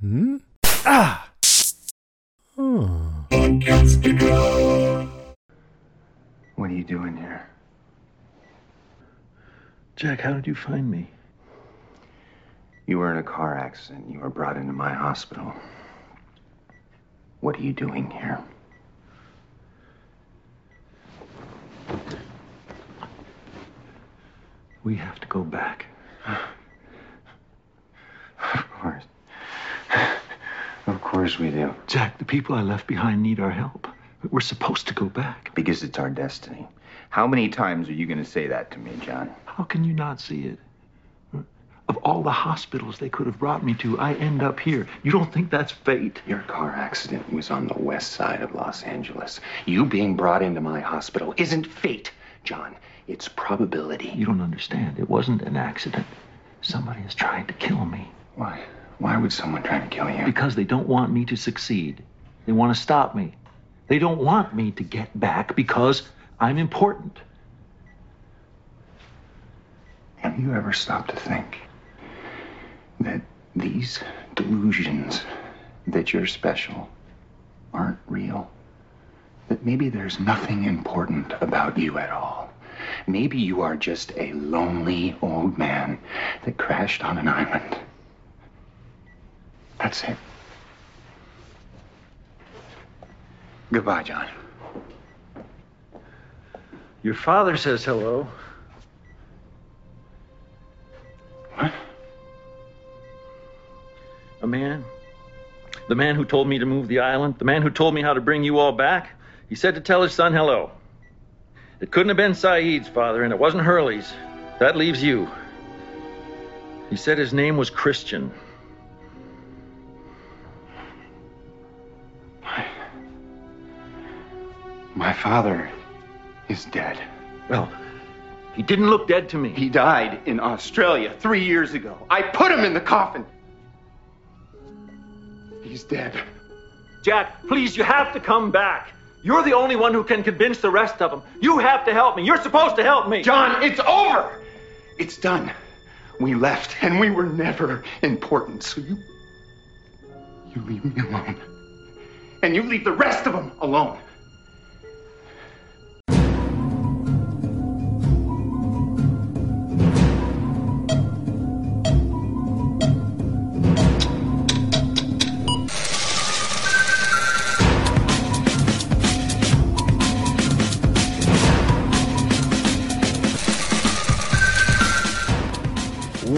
Hmm? Ah! Oh. What are you doing here? Jack, how did you find me? You were in a car accident. You were brought into my hospital. What are you doing here? We have to go back. Of course. Of course we do. Jack, the people I left behind need our help. We're supposed to go back. Because it's our destiny. How many times are you going to say that to me, John? How can you not see it? Of all the hospitals they could have brought me to, I end up here. You don't think that's fate? Your car accident was on the west side of Los Angeles. You being brought into my hospital isn't fate, John. It's probability. You don't understand. It wasn't an accident. Somebody is trying to kill me. Why? Why would someone try to kill you? Because they don't want me to succeed. They want to stop me. They don't want me to get back because I'm important. Have you ever stopped to think that these delusions that you're special aren't real? That maybe there's nothing important about you at all? Maybe you are just a lonely old man that crashed on an island. That's it. Goodbye, John. Your father says hello. What? A man. The man who told me to move the island. The man who told me how to bring you all back. He said to tell his son hello. It couldn't have been Sayid's father, and it wasn't Hurley's. That leaves you. He said his name was Christian. My father is dead. Well, he didn't look dead to me. He died in Australia three years ago. I put him in the coffin. He's dead. Jack, please, you have to come back. You're the only one who can convince the rest of them. You have to help me. You're supposed to help me. John, it's over. It's done. We left, and we were never important. So you, you leave me alone, and you leave the rest of them alone.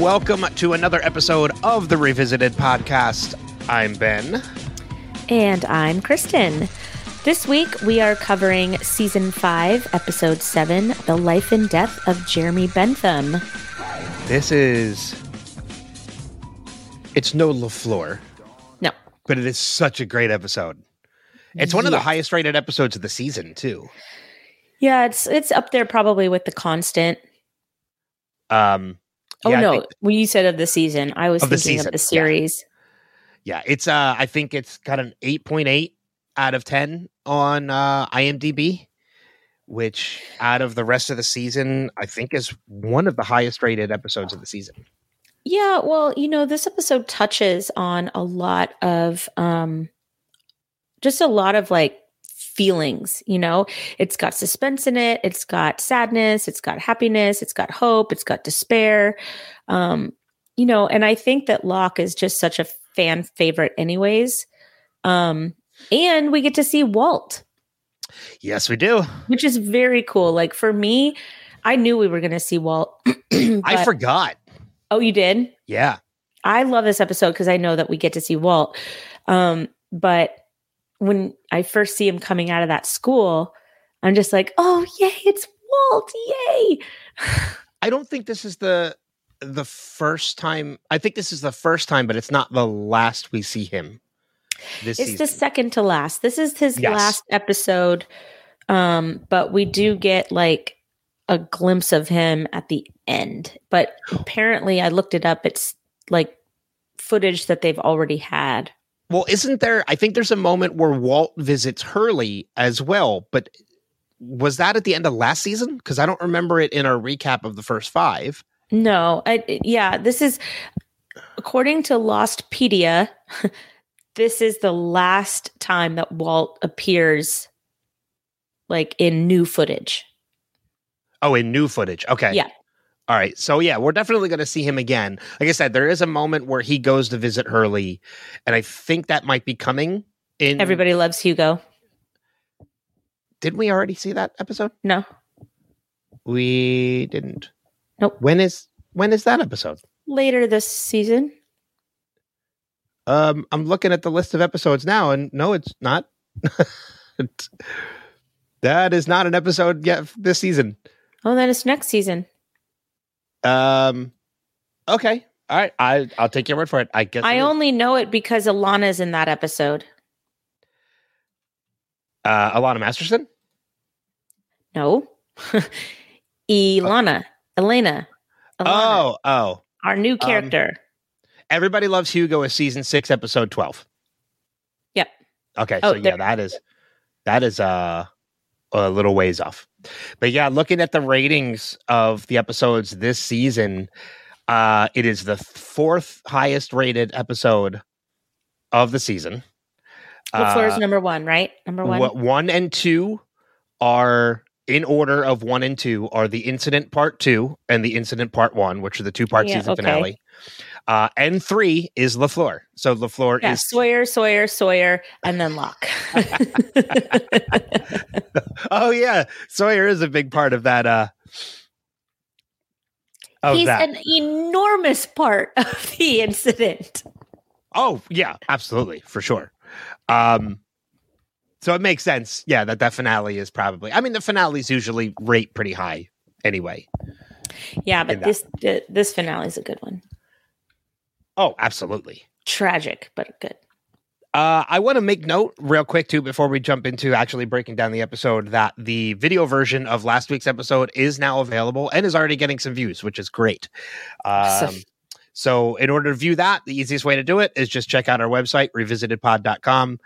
Welcome to another episode of the Revisited Podcast. I'm Ben. And I'm Kristen. This week we are covering season 5, episode 7, The Life and Death of Jeremy Bentham. This is. It's no LaFleur, No. but it is such a great episode. It's one of the highest rated episodes of the season, too. Yeah, it's it's up there probably with the constant. Um, Oh yeah, no, when you said of the season, I was Of the thinking season, of the yeah. series. yeah, it's uh, I think it's got an eight point eight out of ten on uh, IMDb, which out of the rest of the season, I think is one of the highest rated episodes of the season. Yeah, well, you know, this episode touches on a lot of um just a lot of like feelings, you know. It's got suspense in it, it's got sadness, it's got happiness, it's got hope, it's got despair. Um, you know, and I think that Locke is just such a fan favorite anyways. Um and we get to see Walt, Yes, we do. which is very cool. Like for me, I knew we were going to see Walt. I forgot. Oh, you did? Yeah. I love this episode because I know that we get to see Walt. Um, but when I first see him coming out of that school, I'm just like, oh yay, it's Walt, yay. I don't think this is the the first time. I think this is the first time, but it's not the last we see him. This It's season. the second to last. This is his Yes. last episode. Um, but we do get like a glimpse of him at the end. But apparently I looked it up, it's like footage that they've already had. Well, isn't there? I think there's a moment where Walt visits Hurley as well, but was that at the end of last season? Because I don't remember it in our recap of the first five. No, I, yeah, this is according to Lostpedia, this is the last time that Walt appears like in new footage. Oh, in new footage. Okay. Yeah. All right. So yeah, we're definitely going to see him again. Like I said, there is a moment where he goes to visit Hurley, and I think that might be coming in. Everybody loves Hugo. Didn't we already see that episode? No. We didn't. Nope. When is when is that episode? Later this season. Um, I'm looking at the list of episodes now, and no, it's not. that is not an episode yet this season. Oh, then it's next season. Um, okay, all right. I I'll take your word for it. I guess I it is. only know it because Alana's in that episode. uh, Alana Masterson. No. Ilana. Elena. Alana, Oh, oh. our new character. Everybody loves Hugo is season six, episode twelve. Yep. Okay, Oh, so yeah, that is that is uh, a little ways off. But yeah, looking at the ratings of the episodes this season, uh, it is the fourth highest rated episode of the season. LaFleur's Uh, number one, right? Number one. What one and two are in order of one and two are the incident part two and the incident part one, which are the two part Yeah, season okay. finale. Uh, and three is Lafleur. So Lafleur yeah, is Sawyer, Sawyer, Sawyer, and then Locke. oh yeah, Sawyer is a big part of that. Uh, of He's that. an enormous part of the incident. oh yeah, absolutely for sure. Um, so it makes sense. Yeah, that that finale is probably. I mean, the finales usually rate pretty high anyway. Yeah, but this this finale is a good one. Oh, absolutely. Tragic, but good. Uh, I want to make note real quick too before we jump into actually breaking down the episode that the video version of last week's episode is now available and is already getting some views, which is great. Um, so, in order to view that, the easiest way to do it is just check out our website, revisitedpod.com.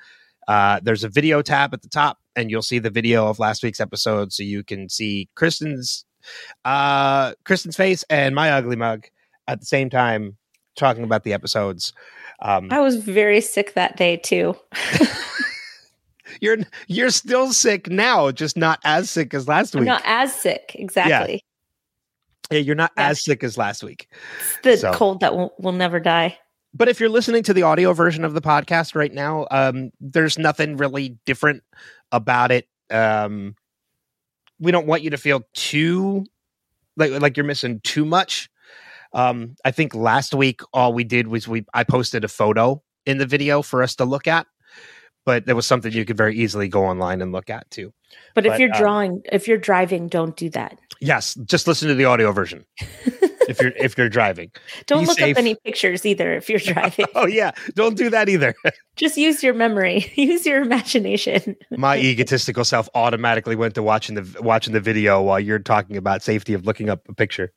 Uh, there's a video tab at the top, and you'll see the video of last week's episode, so you can see Kristen's uh, Kristen's face and my ugly mug at the same time talking about the episodes. Um, I was very sick that day too. You're you're still sick now, just not as sick as last I'm week. not as sick. Exactly. yeah, you're not Yeah. as sick as last week. It's the So- cold that will, will never die. But if you're listening to the audio version of the podcast right now, um, there's nothing really different about it. Um, we don't want you to feel too like like you're missing too much. Um, I think last week all we did was we I posted a photo in the video for us to look at, but there was something you could very easily go online and look at too. But, if you're um, drawing, if you're driving, don't do that. Yes, just listen to the audio version if you're if you're driving. Don't Be look safe. up any pictures either if you're oh, driving. Oh yeah, don't do that either. Just use your memory, use your imagination. My egotistical self automatically went to watching the watching the video while you're talking about safety of looking up a picture.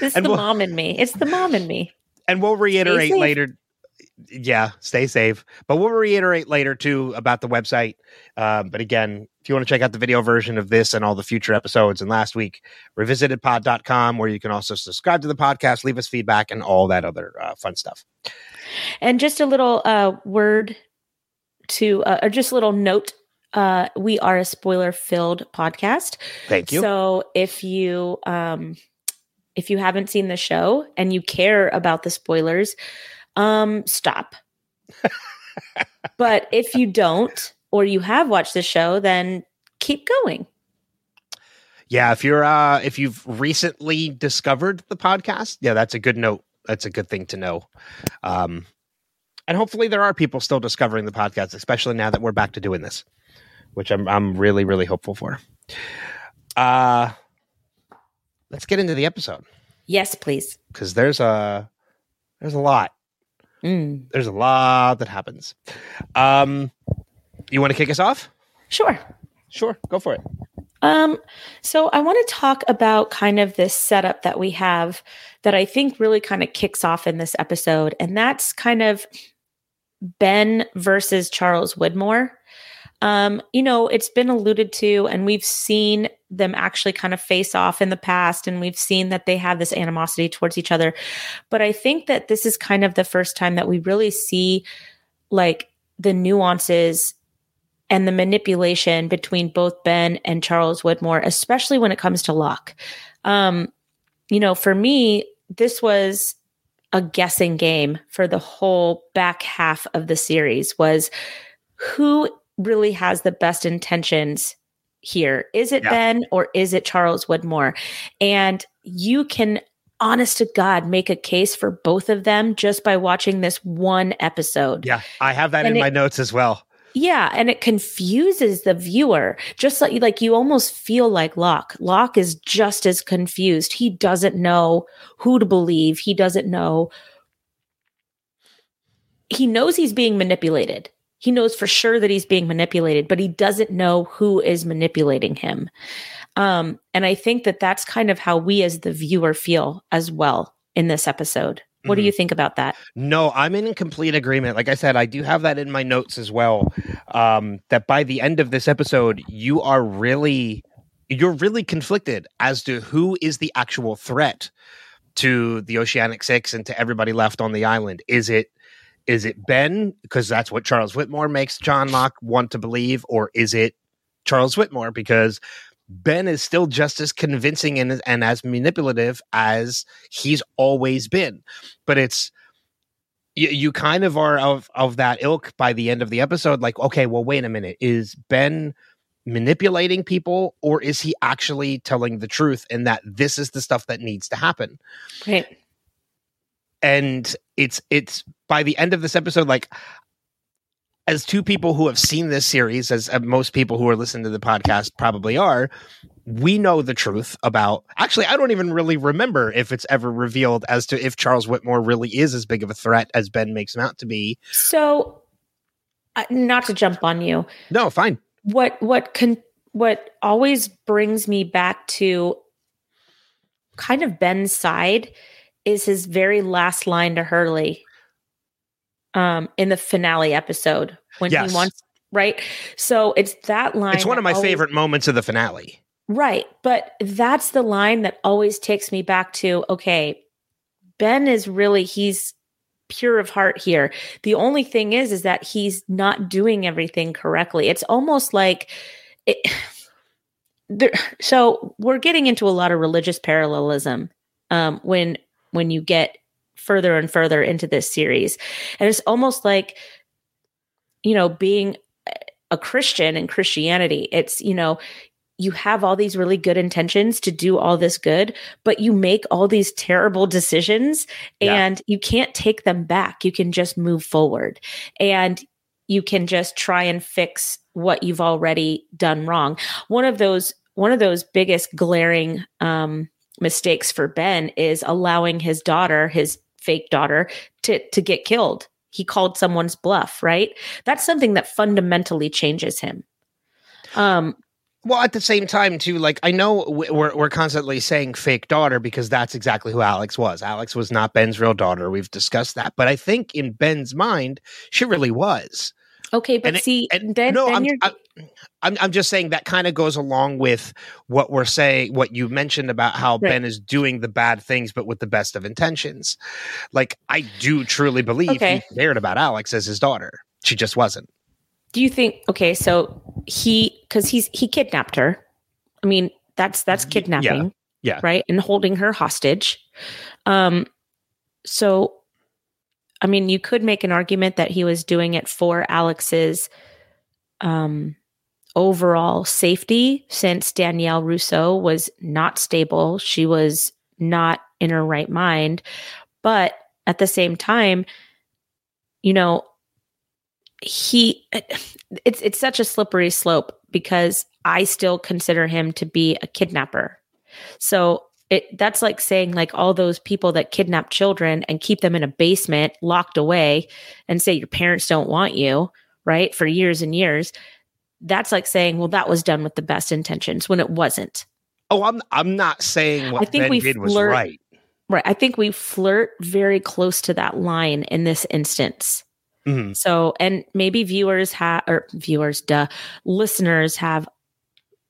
it's And the we'll- mom in me. It's the mom in me. And we'll reiterate later. Yeah, stay safe. But we'll reiterate later too about the website. Um, but again, if you want to check out the video version of this and all the future episodes and last week, revisitedpod.com, where you can also subscribe to the podcast, leave us feedback, and all that other uh, fun stuff. And just a little uh, word to, uh, or just a little note. Uh, we are a spoiler filled podcast. Thank you. So if you um if you haven't seen the show and you care about the spoilers, um stop. but if you don't or you have watched the show, then keep going. Yeah, if you're uh if you've recently discovered the podcast, yeah, that's a good note. That's a good thing to know. Um and hopefully there are people still discovering the podcast, especially now that we're back to doing this, which I'm I'm really really hopeful for. Uh let's get into the episode Yes, please. cuz there's a there's a lot. Mm, There's a lot that happens. Um you want to kick us off? sure. Sure, go for it. Um, so I want to talk about kind of this setup that we have that I think really kind of kicks off in this episode, and that's kind of Ben versus Charles Widmore. Um, you know, it's been alluded to, and we've seen them actually kind of face off in the past, and we've seen that they have this animosity towards each other. But I think that this is kind of the first time that we really see like the nuances and the manipulation between both Ben and Charles Widmore, especially when it comes to Locke. Um, you know, for me, this was a guessing game for the whole back half of the series was who really has the best intentions here? Is it yeah. Ben or is it Charles Widmore? And you can honest to God make a case for both of them just by watching this one episode. Yeah, I have that and in it, my notes as well. Yeah, and it confuses the viewer. Just like like you almost feel like Locke. Locke is just as confused. He doesn't know who to believe. He doesn't know he knows he's being manipulated. He knows for sure that he's being manipulated, but he doesn't know who is manipulating him. Um, and I think that that's kind of how we as the viewer feel as well in this episode. What mm-hmm. do you think about that? No, I'm in complete agreement. Like I said, I do have that in my notes as well. Um, that by the end of this episode, you are really you're really conflicted as to who is the actual threat to the Oceanic Six and to everybody left on the island. Is it is it Ben because that's what Charles Widmore makes John Locke want to believe, or is it Charles Widmore? because Ben is still just as convincing and, and as manipulative as he's always been. But it's you, you kind of are of of that ilk by the end of the episode. Like, okay, well, wait a minute, is Ben manipulating people or is he actually telling the truth and that this is the stuff that needs to happen? Right. And it's it's by the end of this episode, like as two people who have seen this series, as uh, most people who are listening to the podcast probably are, we know the truth about. Actually, I don't even really remember if it's ever revealed as to if Charles Widmore really is as big of a threat as Ben makes him out to be. So, uh, not to jump on you. No, fine. What what can what always brings me back to kind of Ben's side is his very last line to Hurley um, in the finale episode when yes. he wants right. So it's that line. It's one of my always, favorite moments of the finale. Right, but that's the line that always takes me back to okay. Ben is really he's pure of heart here. The only thing is is that he's not doing everything correctly. It's almost like it, there, so we're getting into a lot of religious parallelism um, when when you get further and further into this series. And it's almost like, you know, being a Christian and Christianity, it's, you know, you have all these really good intentions to do all this good, but you make all these terrible decisions yeah. and you can't take them back. You can just move forward and you can just try and fix what you've already done wrong. One of those one of those biggest glaring um, mistakes for Ben is allowing his daughter, his fake daughter to to get killed. He called someone's bluff, right? That's something that fundamentally changes him. Um well, at the same time, too, like I know we're we're constantly saying fake daughter because that's exactly who Alex was. Alex was not Ben's real daughter. We've discussed that, but I think in Ben's mind, she really was. Okay, but and see, and, then, no, then I'm, I'm, I'm, I'm just saying that kind of goes along with what we're saying, what you mentioned about how right. Ben is doing the bad things, but with the best of intentions. Like, I do truly believe okay. he cared about Alex as his daughter. She just wasn't. Do you think? Okay, so he because he's he kidnapped her. I mean, that's that's kidnapping, yeah, yeah, right, and holding her hostage. Um, so I mean, you could make an argument that he was doing it for Alex's um, overall safety since Danielle Rousseau was not stable. She was not in her right mind. But at the same time, you know, he it's it's such a slippery slope because I still consider him to be a kidnapper. So it that's like saying like all those people that kidnap children and keep them in a basement locked away and say your parents don't want you right for years and years that's like saying well that was done with the best intentions when it wasn't. Oh i'm i'm not saying what i think ben we did flirt, was right. Right i think we flirt very close to that line in this instance. Mhm. So, and maybe viewers have, or viewers, duh, listeners have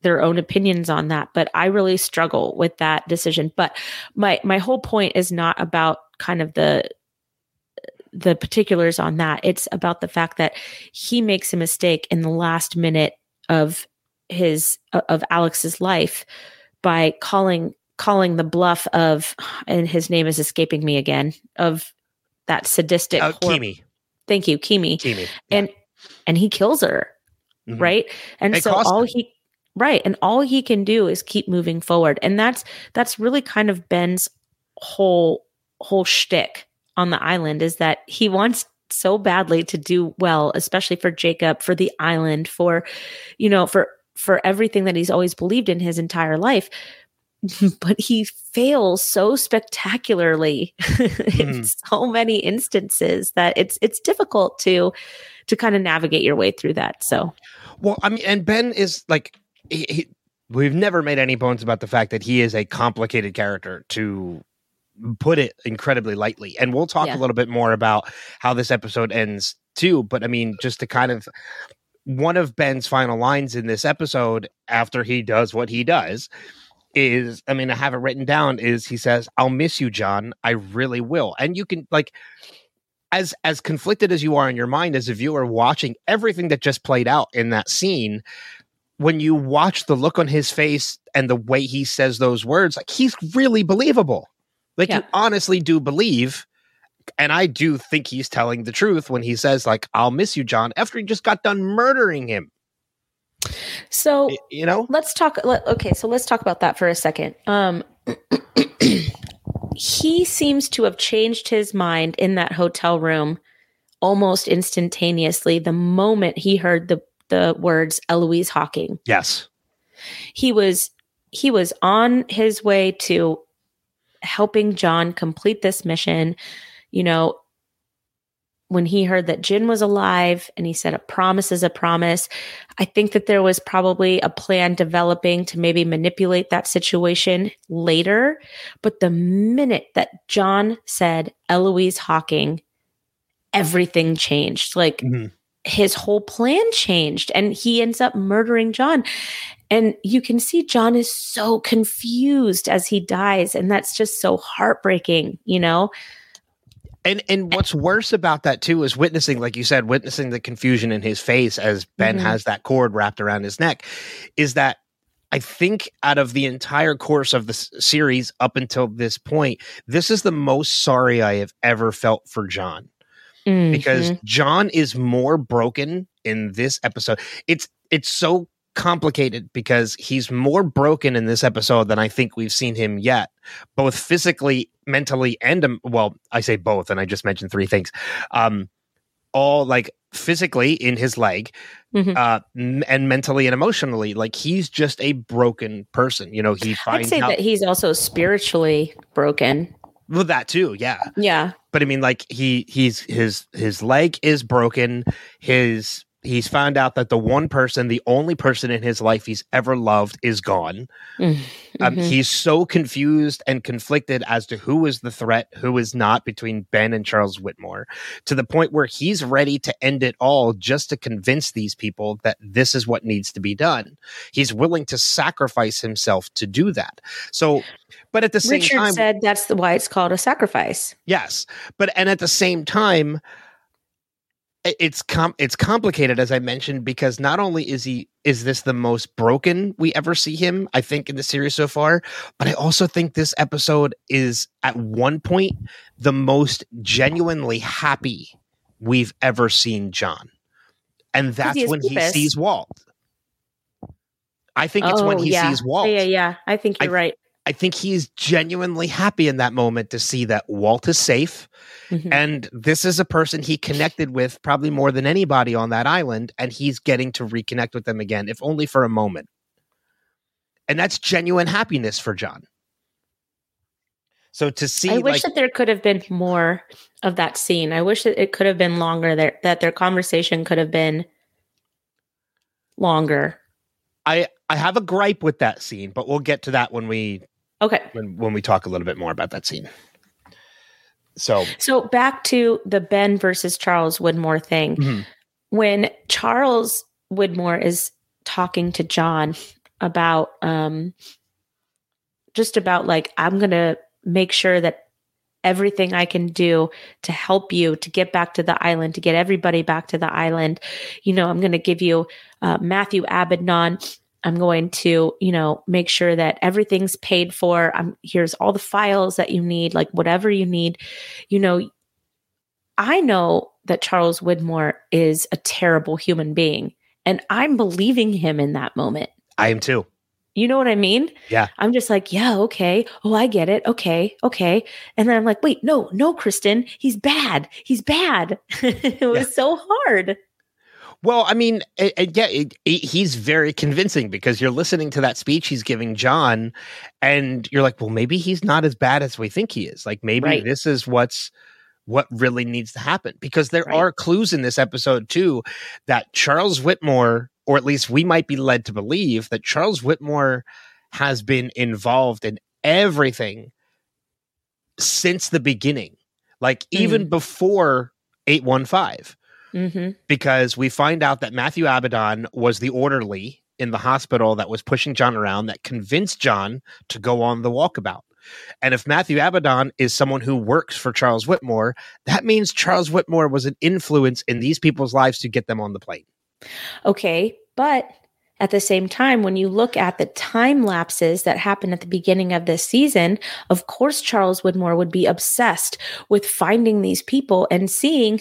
their own opinions on that, but I really struggle with that decision. But my my whole point is not about kind of the the particulars on that. It's about the fact that he makes a mistake in the last minute of his of Alex's life by calling calling the bluff of and his name is escaping me again of that sadistic Uh, Keamy. thank you Keamy Keamy. and and he kills her Mhm. right and so all him. he right and all he can do is keep moving forward and that's that's really kind of ben's whole whole shtick on the island is that he wants so badly to do well especially for jacob for the island for you know for for everything that he's always believed in his entire life but he fails so spectacularly in Mhm. so many instances that it's it's difficult to to kind of navigate your way through that so Well, I mean, and Ben is like, he, he, we've never made any bones about the fact that he is a complicated character to put it incredibly lightly. And we'll talk Yeah. a little bit more about how this episode ends too. But I mean, just to kind of, one of Ben's final lines in this episode after he does what he does is, I mean, I have it written down is he says, I'll miss you, John. I really will. And you can like, as as conflicted as you are in your mind as a viewer watching everything that just played out in that scene when you watch the look on his face and the way he says those words like he's really believable. Like you honestly do believe and i do think he's telling the truth when he says like i'll miss you john after he just got done murdering him. So you know? let's talk let, okay so let's talk about that for a second. Um he seems to have changed his mind in that hotel room almost instantaneously the moment he heard the the words eloise hawking yes he was he was on his way to helping John complete this mission. You know, when he heard that Jin was alive and he said a promise is a promise, I think that there was probably a plan developing to maybe manipulate that situation later. But the minute that John said Eloise Hawking, everything changed. Like Mhm. His whole plan changed and he ends up murdering John. And you can see John is so confused as he dies. And that's just so heartbreaking, you know? And and what's worse about that too is witnessing, like you said, witnessing the confusion in his face as Ben Mhm. has that cord wrapped around his neck, is that I think out of the entire course of the s- series up until this point, this is the most sorry I have ever felt for John because Mhm. John is more broken in this episode. It's it's so complicated because he's more broken in this episode than I think we've seen him yet, both physically, mentally, and um, well, I say both, and I just mentioned three things. Um, all like physically in his leg, Mhm. uh, m- and mentally and emotionally, like he's just a broken person. You know, he I'd say out that he's also spiritually broken. Well that too, yeah. Yeah. but I mean, like he he's his his leg is broken. His he's found out that the one person, the only person in his life he's ever loved, is gone. Um, Mhm. He's so confused and conflicted as to who is the threat, who is not between Ben and Charles Widmore, to the point where he's ready to end it all just to convince these people that this is what needs to be done. He's willing to sacrifice himself to do that. So, but at the same Richard time, said that's the, why it's called a sacrifice. Yes, but and at the same time, it's com- it's complicated as I mentioned because not only is he is this the most broken we ever see him, I think in the series so far, but I also think this episode is at one point the most genuinely happy we've ever seen John, and that's he when he sees Walt. I think it's when Oh, he yeah. sees Walt. Yeah, yeah, yeah. I think you're I- right. I think he's genuinely happy in that moment to see that Walt is safe. Mhm. And this is a person he connected with probably more than anybody on that island. And he's getting to reconnect with them again, if only for a moment. And that's genuine happiness for John. So to see, I wish like, that there could have been more of that scene. I wish that it could have been longer there that their conversation could have been longer. I I have a gripe with that scene, but we'll get to that when we Okay. when when we talk a little bit more about that scene. So, So back to the Ben versus Charles Widmore thing. Mhm. When Charles Widmore is talking to John about um just about like I'm going to make sure that everything I can do to help you to get back to the island, to get everybody back to the island. You know, I'm going to give you uh, Matthew Abaddon. I'm going to, you know, make sure that everything's paid for. I'm here's all the files that you need, like whatever you need. You know, I know that Charles Widmore is a terrible human being, and I'm believing him in that moment. I am too. You know what I mean? Yeah. I'm just like, yeah, okay. Oh, I get it. Okay, okay. And then I'm like, wait, no, no, Kristen, he's bad. He's bad. it was Yeah. so hard. Well, I mean, it, it, yeah, it, he's very convincing because you're listening to that speech he's giving John, and you're like, well, maybe he's not as bad as we think he is. Like, maybe right. this is what's what really needs to happen because there right. are clues in this episode too that Charles Widmore, or at least we might be led to believe that Charles Widmore has been involved in everything since the beginning, like mm-hmm. even before 815 mm-hmm. because we find out that Matthew Abaddon was the orderly in the hospital that was pushing John around that convinced John to go on the walkabout. And if Matthew Abaddon is someone who works for Charles Widmore, that means Charles Widmore was an influence in these people's lives to get them on the plane. Okay, but at the same time, when you look at the time lapses that happened at the beginning of this season, of course, Charles Widmore would be obsessed with finding these people and seeing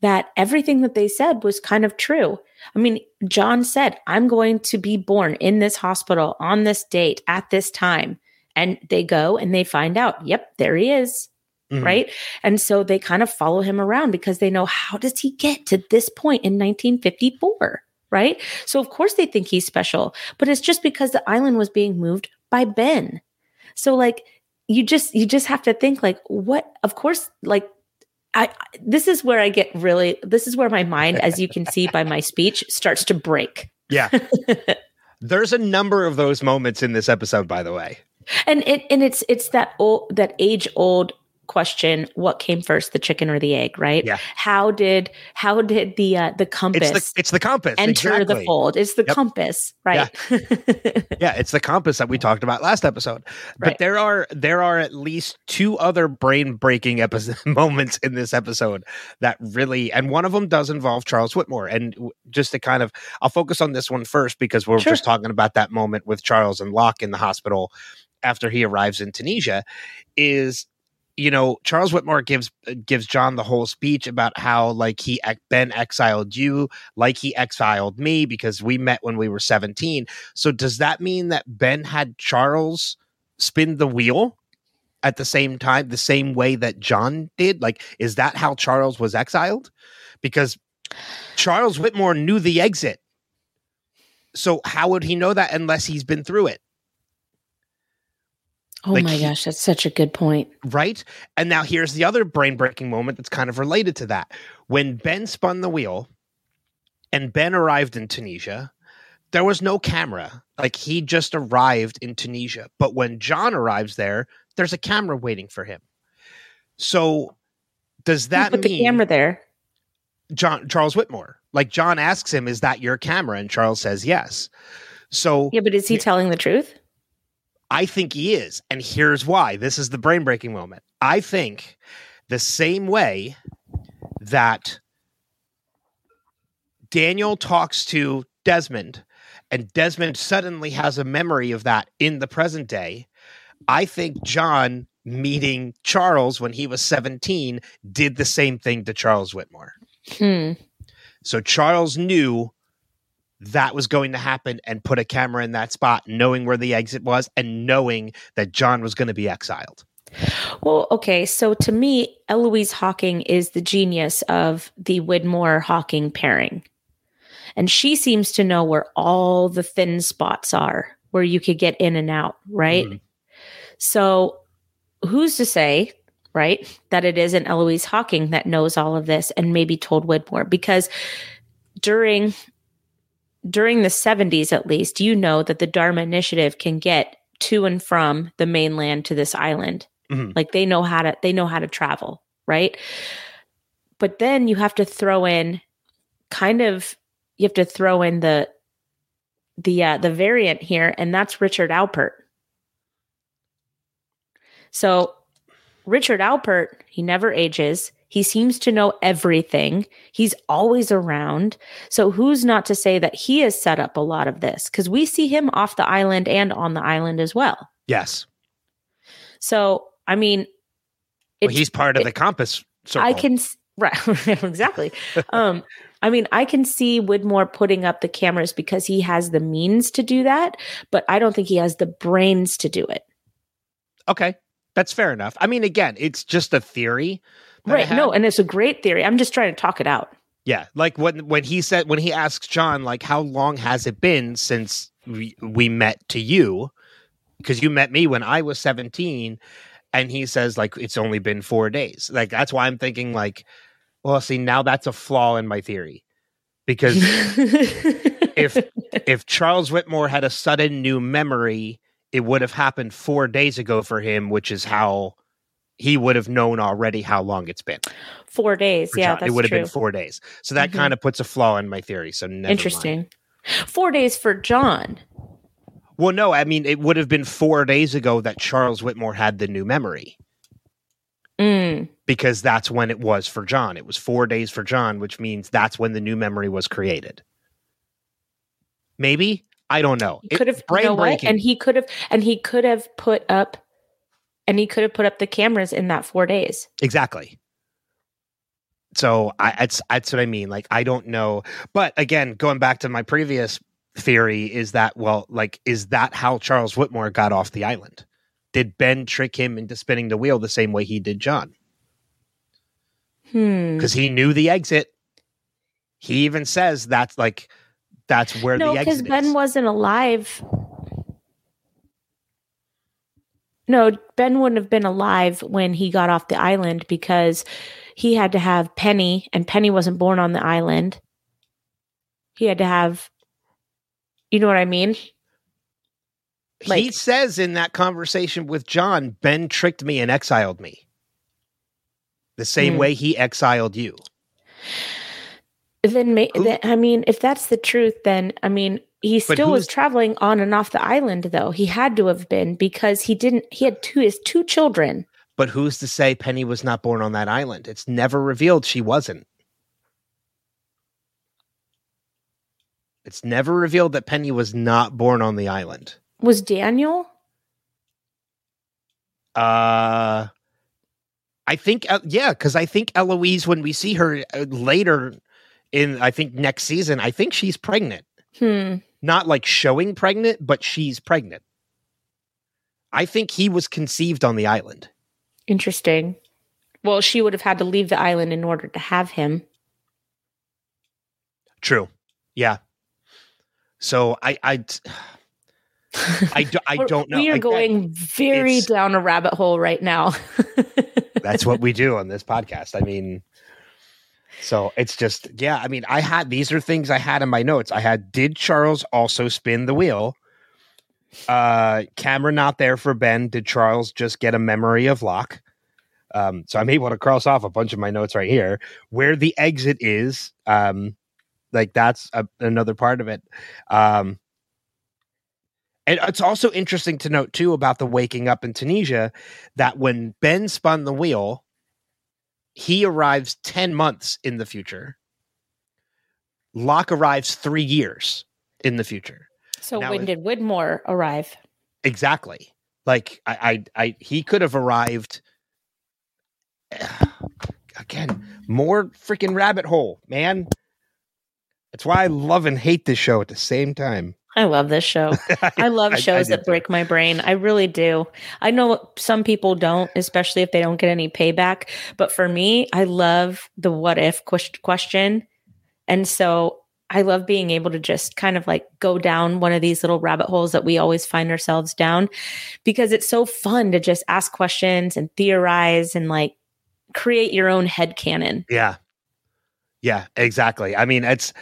that everything that they said was kind of true. I mean, John said, I'm going to be born in this hospital on this date at this time. And they go and they find out, yep, there he is Mhm. right and so they kind of follow him around because they know how does he get to this point in 1954 right so of course they think he's special but it's just because the island was being moved by ben so like you just you just have to think like what of course like I, this is where I get really, this is where my mind, as you can see by my speech, starts to break. Yeah. There's a number of those moments in this episode, by the way. and it and it's it's that old that age old question what came first the chicken or the egg right Yeah. how did how did the uh the compass It's the it's the compass. enter the fold it's the Yep. compass right Yeah, it's the compass that we talked about last episode. But Right. there are there are at least two other brain breaking episode moments in this episode that really, and one of them does involve Charles Widmore. And just to kind of, I'll focus on this one first because we're Sure. just talking about that moment with Charles and Locke in the hospital after he arrives in Tunisia. Is you know Charles Widmore gives uh, gives John the whole speech about how like he Ben exiled you like he exiled me because we met when we were 17 so does that mean that Ben had Charles spin the wheel at the same time, the same way that John did? Like, is that how Charles was exiled? Because Charles Widmore knew the exit. So how would he know that unless he's been through it? Oh Like my he- gosh that's such a good point Right. And now here's the other brain breaking moment that's kind of related to that. When Ben spun the wheel and Ben arrived in Tunisia, there was no camera. Like he just arrived in Tunisia. But when John arrives there, there's a camera waiting for him. So does that put mean the camera there John Charles Widmore? Like John asks him, "Is that your camera?" And Charles says, "Yes." So yeah but is he telling the truth I think he is. And here's why. This is the brain breaking moment. I think the same way that Daniel talks to Desmond and Desmond suddenly has a memory of that in the present day, I think John meeting Charles when he was 17 did the same thing to Charles Widmore. hmm. So Charles knew that was going to happen and put a camera in that spot, knowing where the exit was and knowing that John was going to be exiled. Well, okay. So to me, Eloise Hawking is the genius of the Widmore Hawking pairing. And she seems to know where all the thin spots are, where you could get in and out, right? Mhm. So who's to say, right, that it isn't Eloise Hawking that knows all of this and maybe told Widmore? Because during during the 70s at least, you know that the Dharma Initiative can get to and from the mainland to this island Mhm. like they know how to they know how to travel right? But then you have to throw in kind of you have to throw in the the uh, the variant here, and that's Richard Alpert. So Richard Alpert, he never ages. He seems to know everything. He's always around. So who's not to say that he has set up a lot of this? Because we see him off the island and on the island as well. Yes. So I mean, well, he's part of it, the compass. Circle. I can right exactly. um, I mean, I can see Widmore putting up the cameras because he has the means to do that, but I don't think he has the brains to do it. Okay. That's fair enough. I mean, again, it's just a theory. Right. No, and it's a great theory. I'm just trying to talk it out. Yeah. Like when when he said when he asks John, like, how long has it been since we, we met to you? Because you met me when I was 17. And he says, like, it's only been four days. Like, that's why I'm thinking, like, well, see, now that's a flaw in my theory. Because if if Charles Widmore had a sudden new memory it would have happened four days ago for him, which is how he would have known already how long it's been. Four days, yeah, it would have true. been four days. So that mm-hmm. kind of puts a flaw in my theory. So interesting. Mind. Four days for John. Well, no, I mean it would have been four days ago that Charles Widmore had the new memory. Mm. Because that's when it was for John. It was four days for John, which means that's when the new memory was created. Maybe I don't know. Could have brain you know breaking. And he could have and he could have put up and he could have put up the cameras in that four days. Exactly. So I that's that's what I mean. Like I don't know. But again, going back to my previous theory is that well, like, is that how Charles Widmore got off the island? Did Ben trick him into spinning the wheel the same way he did John? Hmm. Because he knew the exit. He even says that's like that's where no, the exit because Ben wasn't alive. No, Ben wouldn't have been alive when he got off the island because he had to have Penny, and Penny wasn't born on the island. He had to have, you know what I mean? Like, he says in that conversation with John, Ben tricked me and exiled me. The same hmm. way he exiled you then, ma- then I mean, if that's the truth, then I mean, he still was traveling on and off the island, though. He had to have been because he didn't. He had two his two children. But who's to say Penny was not born on that island? It's never revealed she wasn't. It's never revealed that Penny was not born on the island. Was Daniel? Uh I think uh, yeah, because I think Eloise, when we see her uh, later in I think next season, I think she's pregnant. Hmm. Not like showing pregnant, but she's pregnant. I think he was conceived on the island. Interesting. Well, she would have had to leave the island in order to have him. True. Yeah. So I I I, do, I don't know. We are going very down a rabbit hole right now. that's what we do on this podcast. I mean, so it's just, yeah. I mean, I had these are things I had in my notes. I had, did Charles also spin the wheel? Uh, camera not there for Ben. Did Charles just get a memory of Locke? Um, so I'm able to cross off a bunch of my notes right here. Where the exit is, um, like that's a, another part of it. Um, and it's also interesting to note too about the waking up in Tunisia that when Ben spun the wheel, he arrives 10 months in the future. Locke arrives three years in the future. So now, when did Widmore arrive? Exactly. Like I, I, I he could have arrived again. More freaking rabbit hole, man. That's why I love and hate this show at the same time. I love this show. I love shows I, I that break my brain. I really do. I know some people don't, especially if they don't get any payback. But for me, I love the what if question. And so I love being able to just kind of like go down one of these little rabbit holes that we always find ourselves down because it's so fun to just ask questions and theorize and like create your own head canon. Yeah. Yeah, exactly. I mean, it's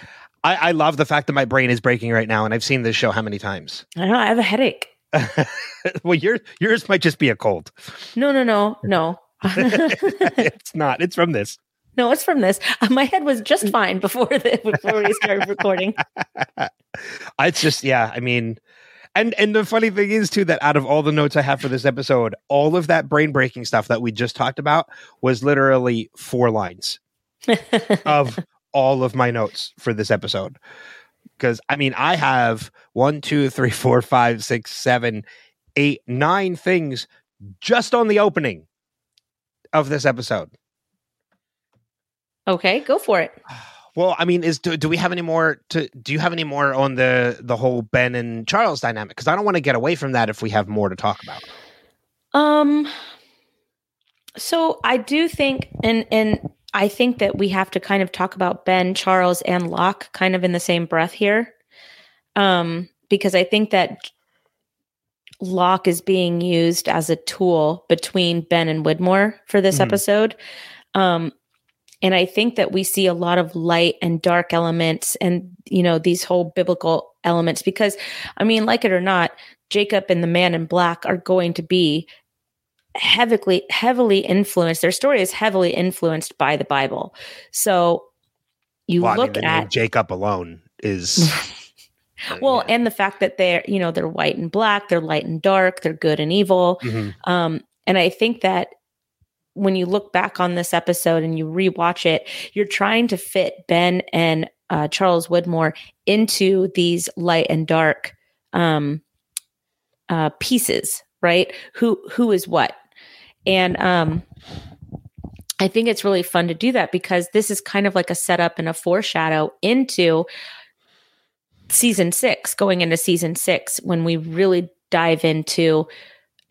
I, I love the fact that my brain is breaking right now, and I've seen this show how many times? I know I have a headache. well, yours yours might just be a cold. No, no, no, no. it's not. It's from this. No, it's from this. Uh, my head was just fine before the before we started recording. it's just yeah. I mean, and and the funny thing is too that out of all the notes I have for this episode, all of that brain breaking stuff that we just talked about was literally four lines of all of my notes for this episode. Because I mean, I have one, two, three, four, five, six, seven, eight, nine things just on the opening of this episode. Okay, go for it. Well, I mean, is do, do we have any more to do you have any more on the the whole Ben and Charles dynamic? Because I don't want to get away from that if we have more to talk about. Um so I do think and and I think that we have to kind of talk about Ben, Charles, and Locke kind of in the same breath here. Um, because I think that Locke is being used as a tool between Ben and Widmore for this mm-hmm. episode. Um, and I think that we see a lot of light and dark elements and, you know, these whole biblical elements because, I mean, like it or not, Jacob and the man in black are going to be heavily, heavily influenced. Their story is heavily influenced by the Bible. So you well, look I mean, at Jacob alone is. well, yeah. and the fact that they're, you know, they're white and black, they're light and dark, they're good and evil. Mm-hmm. Um, and I think that when you look back on this episode and you rewatch it, you're trying to fit Ben and uh, Charles Widmore into these light and dark um, uh, pieces, right? Who who is what? And um, I think it's really fun to do that because this is kind of like a setup and a foreshadow into season six, going into season six, when we really dive into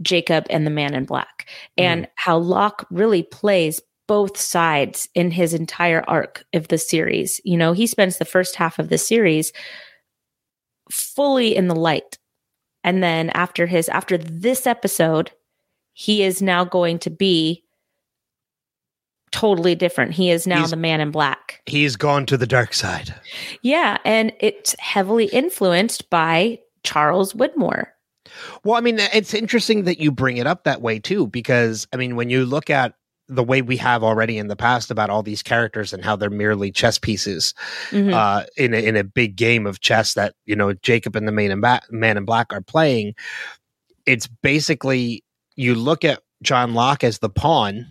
Jacob and the man in black, and mm. how Locke really plays both sides in his entire arc of the series. You know, he spends the first half of the series fully in the light. And then after his after this episode, he is now going to be totally different. He is now he's, the man in black. He's gone to the dark side. Yeah, and it's heavily influenced by Charles Widmore. Well, I mean, it's interesting that you bring it up that way too, because I mean, when you look at the way we have already in the past about all these characters and how they're merely chess pieces mm-hmm. uh, in a, in a big game of chess that you know Jacob and the man in, ba- man in black are playing. It's basically you look at John Locke as the pawn,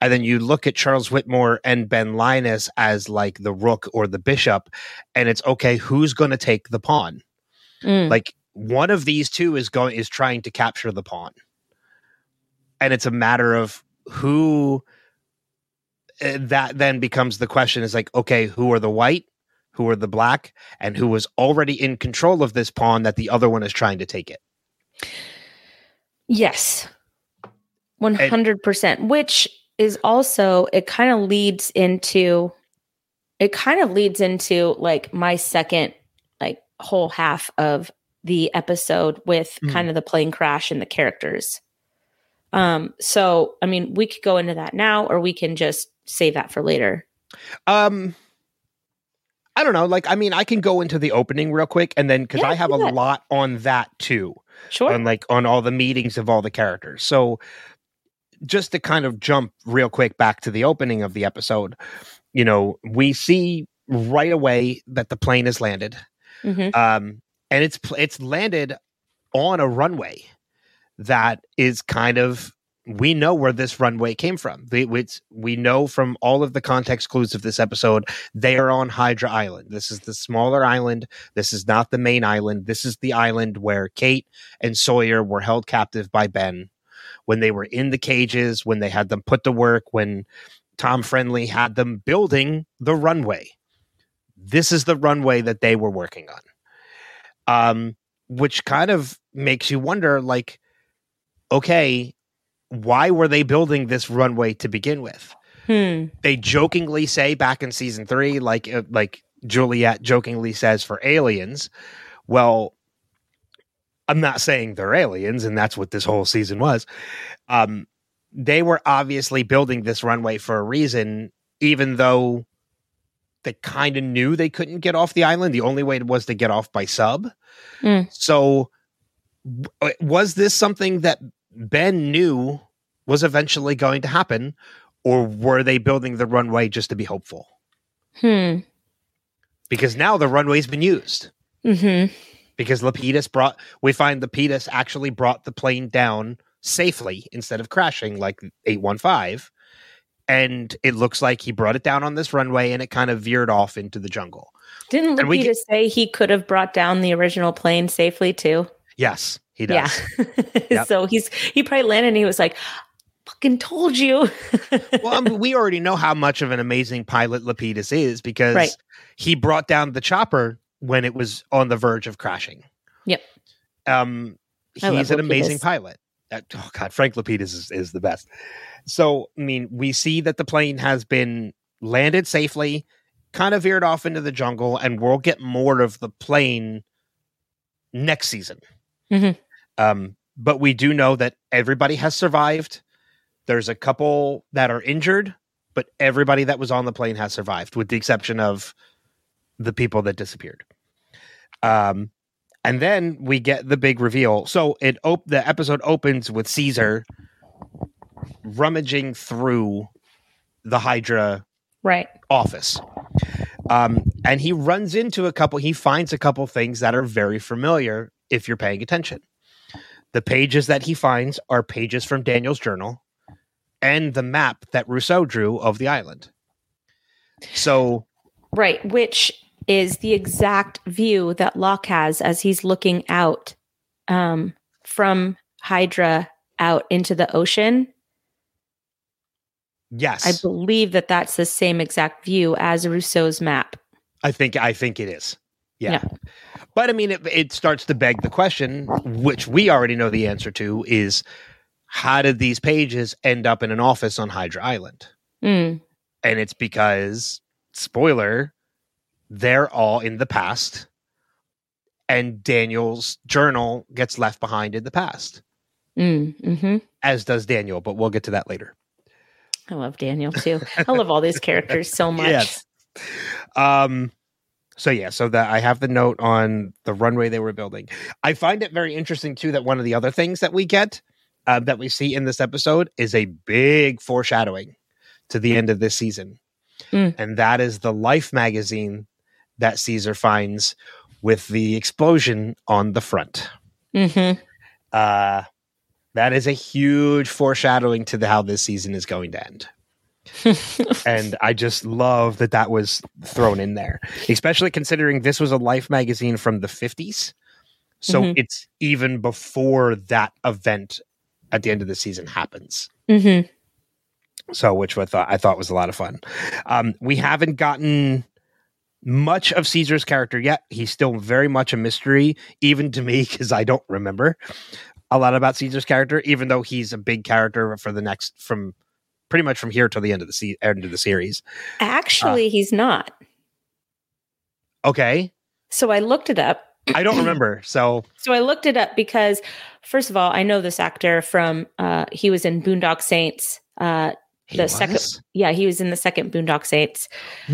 and then you look at Charles Widmore and Ben Linus as like the rook or the bishop, and it's okay, who's going to take the pawn? Mm. Like one of these two is going is trying to capture the pawn and it's a matter of who uh, that then becomes the question is like okay who are the white who are the black and who was already in control of this pawn that the other one is trying to take it yes 100% and, which is also it kind of leads into it kind of leads into like my second like whole half of the episode with mm. kind of the plane crash and the characters. Um, so I mean, we could go into that now, or we can just save that for later. Um, I don't know. Like, I mean, I can go into the opening real quick, and then because yeah, I have a lot on that too. Sure. On like on all the meetings of all the characters. So just to kind of jump real quick back to the opening of the episode, you know, we see right away that the plane has landed. Mm-hmm. Um, and it's it's landed on a runway that is kind of we know where this runway came from. It's, we know from all of the context clues of this episode, they are on Hydra Island. This is the smaller island. This is not the main island. This is the island where Kate and Sawyer were held captive by Ben when they were in the cages, when they had them put to work, when Tom Friendly had them building the runway. This is the runway that they were working on um, which kind of makes you wonder like, okay, why were they building this runway to begin with? Hmm. They jokingly say back in season three, like uh, like Juliet jokingly says for aliens. Well, I'm not saying they're aliens, and that's what this whole season was. Um, they were obviously building this runway for a reason, even though they kind of knew they couldn't get off the island. The only way it was to get off by sub. Mm. So, uh, was this something that Ben knew was eventually going to happen, or were they building the runway just to be hopeful? Hmm. Because now the runway's been used. Mm-hmm. Because Lapidus brought, we find Lapidus actually brought the plane down safely instead of crashing like 815. And it looks like he brought it down on this runway and it kind of veered off into the jungle. Didn't Lapidus get- say he could have brought down the original plane safely too? Yes, he does. Yeah. Yep. so he's he probably landed and he was like, "Fucking told you." well, I mean, we already know how much of an amazing pilot Lapidus is because Right. he brought down the chopper when it was on the verge of crashing. Yep. Um, he's an amazing pilot. Uh, oh God, Frank Lapidus is, is the best. So, I mean, we see that the plane has been landed safely, kind of veered off into the jungle, and we'll get more of the plane next season. Mhm. Um, but we do know that everybody has survived. There's a couple that are injured, but everybody that was on the plane has survived, with the exception of the people that disappeared. Um, and then we get the big reveal. So it op- the episode opens with Caesar rummaging through the Hydra right. office. Um, and he runs into a couple, he finds a couple things that are very familiar if you're paying attention. The pages that he finds are pages from Daniel's journal and the map that Rousseau drew of the island. So, Right, which is the exact view that Locke has as he's looking out um, from Hydra out into the ocean. yes, I believe that that's the same exact view as Rousseau's map. I think I think it is. Yeah. But I mean it, it starts to beg the question which we already know the answer to is how did these pages end up in an office on Hydra Island? Mm, And it's because spoiler they're all in the past and Daniel's journal gets left behind in the past mm, hmm as does Daniel, but we'll get to that later. I love Daniel too. I love all these characters so much. Yes. Um so yeah, so that I have the note on the runway they were building. I find it very interesting too that one of the other things that we get uh, that we see in this episode is a big foreshadowing to the end of this season, Mm. and that is the Life magazine that Caesar finds with the explosion on the front. hmm Uh, that is a huge foreshadowing to the, how this season is going to end and I just love that that was thrown in there, especially considering this was a Life magazine from the 50s. So Mhm. it's even before that event at the end of the season happens. hmm So, which I thought I thought was a lot of fun. Um, we haven't gotten much of Caesar's character yet. He's still very much a mystery, even to me, because I don't remember a lot about Caesar's character, even though he's a big character for the next from pretty much from here till the end of the se- end of the series. Actually, he's not. Okay, So I looked it up. I don't remember. So So I looked it up because, first of all, I know this actor from uh, he was in Boondock Saints. Uh, he The was? second- yeah, he was in the second Boondock Saints.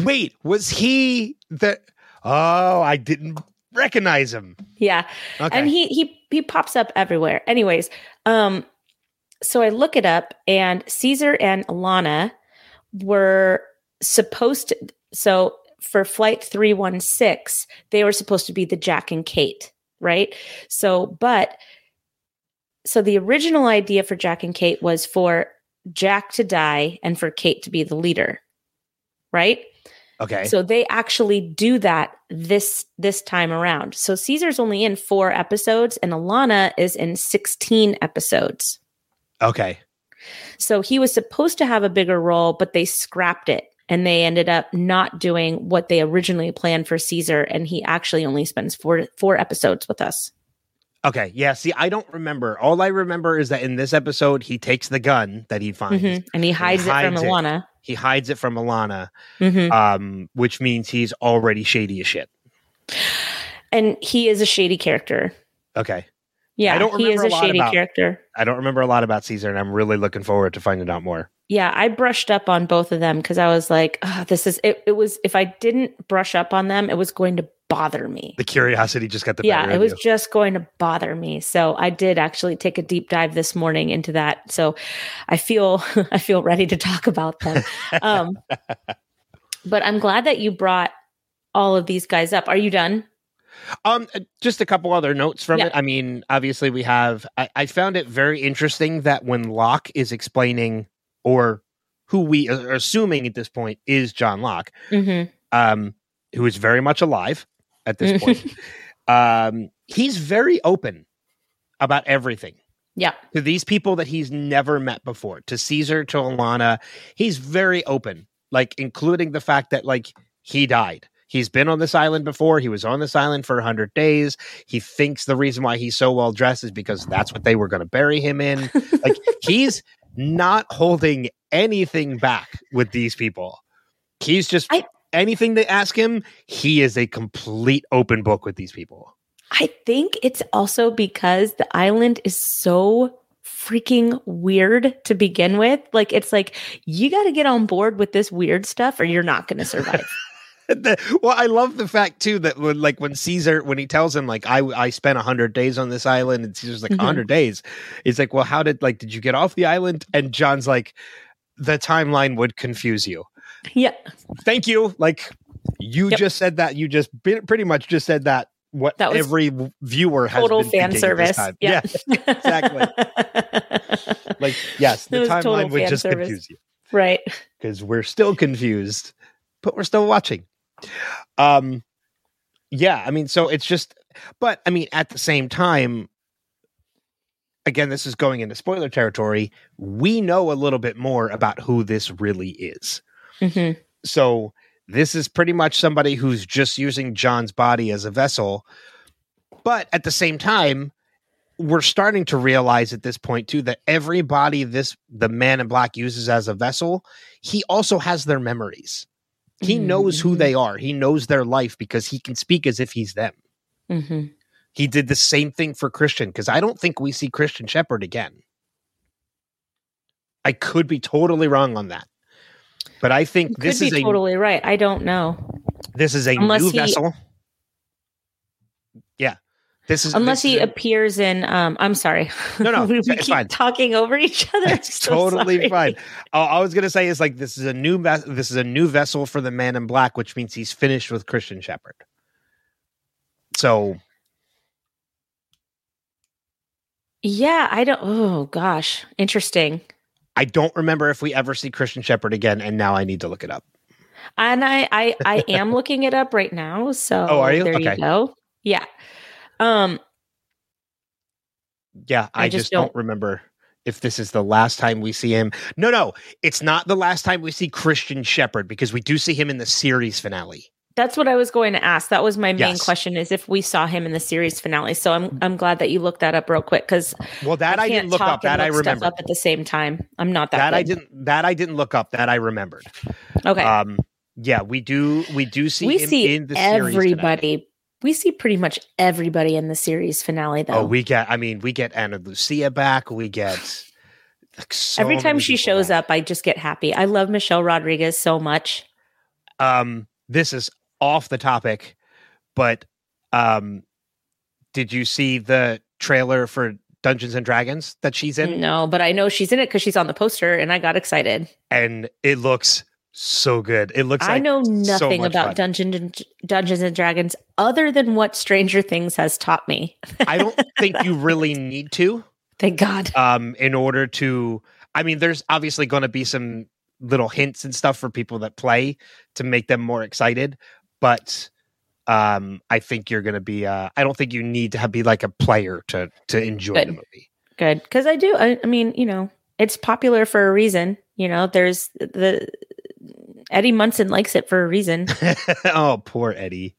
Wait, was he the? Oh, I didn't recognize him. Yeah, Okay, and he he he pops up everywhere. Anyways, um, so I look it up, and Caesar and Alana were supposed to. So for flight three one six, they were supposed to be the Jack and Kate, right? So, but so the original idea for Jack and Kate was for Jack to die and for Kate to be the leader, right? okay, So they actually do that this this time around. So Caesar's only in 4 episodes and Alana is in 16 episodes. Okay, So he was supposed to have a bigger role but they scrapped it and they ended up not doing what they originally planned for Caesar and he actually only spends 4 4 episodes with us. okay. Yeah. See, I don't remember. All I remember is that in this episode, he takes the gun that he finds. Mhm. And he hides, it from hides it. Alana. He hides it from Alana, Mhm. um, which means he's already shady as shit. And he is a shady character. Okay. Yeah, I don't he is a a shady about- character. I don't remember a lot about Caesar, and I'm really looking forward to finding out more. Yeah, I brushed up on both of them because I was like, "Ugh, this is it, it was if I didn't brush up on them, it was going to bother me. The curiosity just got the yeah, it was you. just going to bother me. So I did actually take a deep dive this morning into that. So I feel I feel ready to talk about them. Um, but I'm glad that you brought all of these guys up. Are you done? Um, uh, just a couple other notes from Yeah. it. I mean, obviously, we have. I, I found it very interesting that when Locke is explaining, or who we are assuming at this point is John Locke, Mm-hmm. um, who is very much alive at this point. um, he's very open about everything Yeah. to these people that he's never met before. To Caesar, to Alana, he's very open, like including the fact that like he died. He's been on this island before. He was on this island for 100 days. He thinks the reason why he's so well dressed is because that's what they were going to bury him in. like he's not holding anything back with these people. He's just I- anything they ask him, he is a complete open book with these people. I think it's also because the island is so freaking weird to begin with. Like it's like you got to get on board with this weird stuff or you're not going to survive. The- well, I love the fact too that when like when Caesar when he tells him like I I spent hundred days on this island and Caesar's like Mhm. hundred days, he's like, well, how did like did you get off the island? And John's like, the timeline would confuse you. yeah. Thank you. Like you Yep. just said that. You just pretty much just said that. What That every viewer has Total been fan thinking at this service. time. Yeah. exactly. Like yes, the timeline would just service. confuse you. right. because we're still confused, but we're still watching. Um, yeah, I mean, so it's just, but I mean, at the same time, again, this is going into spoiler territory. We know a little bit more about who this really is. Mhm. So this is pretty much somebody who's just using John's body as a vessel. But at the same time, we're starting to realize at this point too that everybody this the man in black uses as a vessel, he also has their memories. He knows who they are. He knows their life because he can speak as if he's them. Mhm. He did the same thing for Christian because I don't think we see Christian Shepherd again. I could be totally wrong on that. But I think You Could this be is a totally right. I don't know. this is a Unless new he- vessel. This is Unless this he is appears in um I'm sorry. No, no, we, we it's keep fine. talking over each other. It's so totally sorry. fine. All I was gonna say is like this is a new this is a new vessel for the man in black, which means he's finished with Christian Shepherd. So Yeah, I don't oh gosh. Interesting. I don't remember if we ever see Christian Shepherd again, and now I need to look it up. And I I I am looking it up right now. So Oh, are you? there Okay. you go. Yeah. Um Yeah, I, I just, just don't, don't- remember if this is the last time we see him. No, no, it's not the last time we see Christian Shepherd because we do see him in the series finale. that's what I was going to ask. That was my main Yes. question is if we saw him in the series finale. So I'm I'm glad that you looked that up real quick because Well, that I, didn't look up. That I remember. up at the same time. I'm not that. That I didn't. That I didn't look up. That I remembered. Okay. Um, yeah, we do. We do see we him see in the series everybody. We see pretty much everybody in the series finale, though. Oh, we get. I mean, we get Ana Lucia back. We get like, so Every time she shows back. up, I just get happy. I love Michelle Rodriguez so much. Um, this is off the topic, but um, did you see the trailer for Dungeons and Dragons that she's in? No, but I know she's in it because she's on the poster, and I got excited. And it looks so good. It looks. I like know nothing much about. Dungeons and Dungeons and Dragons other than what Stranger Things has taught me. I don't think you really need to. Thank God. um, in order to i mean there's obviously going to be some little hints and stuff for people that play to make them more excited but um i think you're going to be uh i don't think you need to have, be like a player to to enjoy the movie Good, because I do. I, I mean, you know, it's popular for a reason. You know, there's the Eddie Munson likes it for a reason. oh poor eddie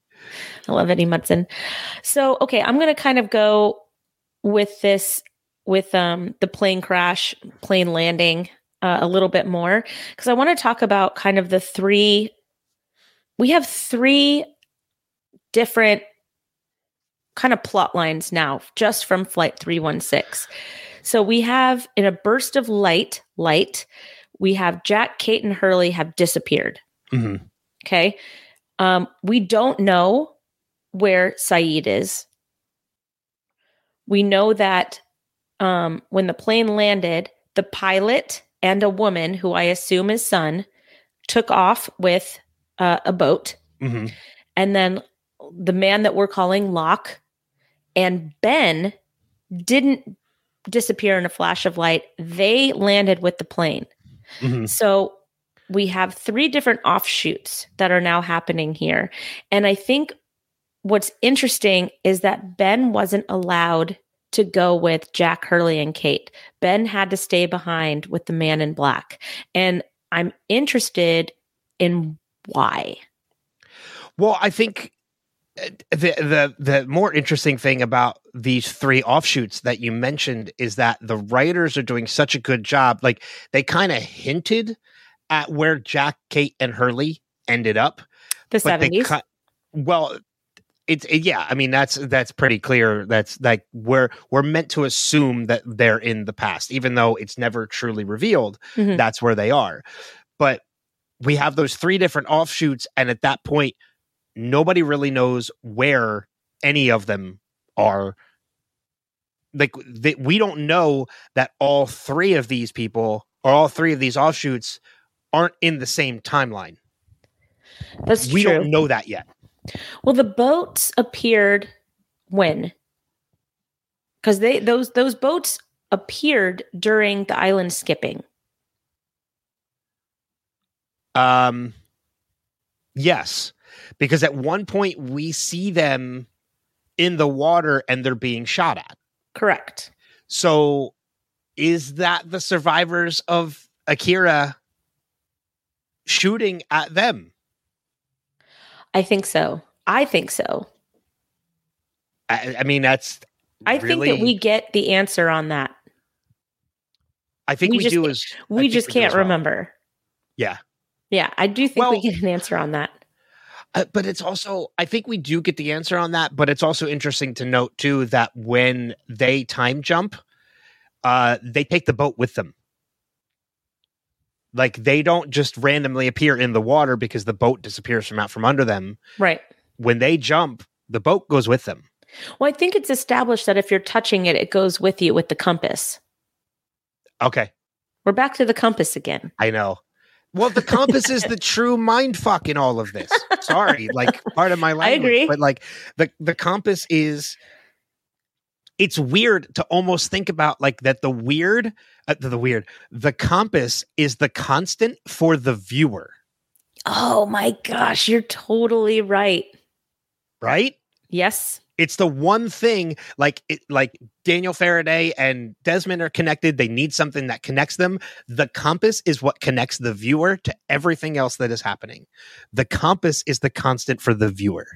I love Eddie Munson. So, okay, I'm going to kind of go with this with um the plane crash, plane landing uh, a little bit more because I want to talk about kind of the three we have three different kind of plot lines now just from flight 316. So we have in a burst of light, light, we have Jack, Kate and Hurley have disappeared. Mhm. Okay. Um, we don't know where Sayid is. We know that um, when the plane landed, the pilot and a woman, who I assume is Sun, took off with uh, a boat. hmm And then the man that we're calling Locke and Ben didn't disappear in a flash of light. They landed with the plane. Hmm So we have three different offshoots that are now happening here. And I think what's interesting is that Ben wasn't allowed to go with Jack Hurley and Kate. Ben had to stay behind with the man in black. And I'm interested in why. Well, I think the the the more interesting thing about these three offshoots that you mentioned is that the writers are doing such a good job. Like they kind of hinted at where Jack, Kate, and Hurley ended up, The but they 70s. cut. Well, it's it, yeah. I mean, that's that's pretty clear. That's like we're we're meant to assume that they're in the past, even though it's never truly revealed. Mhm. That's where they are. But we have those three different offshoots, and at that point, nobody really knows where any of them are. Like they, we don't know that all three of these people or all three of these offshoots aren't in the same timeline. That's we true. don't know that yet. Well, the boats appeared when? Because they those those boats appeared during the island skipping. Um, yes, because at one point we see them in the water and they're being shot at. Correct. So, is that the survivors of Ajira shooting at them? I think so. I think so. I, I mean, that's. I think that we get the answer on that. I think we we, just do as We just can't well. remember. Yeah. Yeah, I do think Well- we get an answer on that. Uh, but it's also, I think we do get the answer on that. But it's also interesting to note too that when they time jump, uh, they take the boat with them. Like they don't just randomly appear in the water because the boat disappears from out from under them. Right. When they jump, the boat goes with them. Well, I think it's established that if you're touching it, it goes with you with the compass. Okay, We're back to the compass again. I know. Well, the compass is the true mind fuck in all of this. Sorry, like part of my language, agree. but like the the compass is. It's weird to almost think about like that. The weird, uh, the weird, the compass is the constant for the viewer, Oh my gosh, you're totally right. right? Yes. It's the one thing like it, like Daniel Faraday and Desmond are connected. They need something that connects them. The compass is what connects the viewer to everything else that is happening. The compass is the constant for the viewer.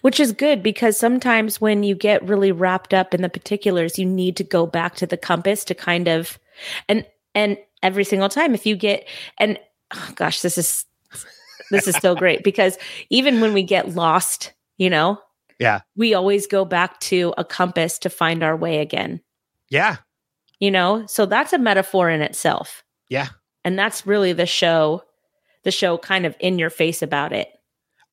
Which is good because sometimes when you get really wrapped up in the particulars, you need to go back to the compass to kind of and and every single time if you get and oh gosh, this is this is so great because even when we get lost, you know, Yeah. we always go back to a compass to find our way again. Yeah. You know? So that's a metaphor in itself. Yeah. And that's really the show the show kind of in your face about it.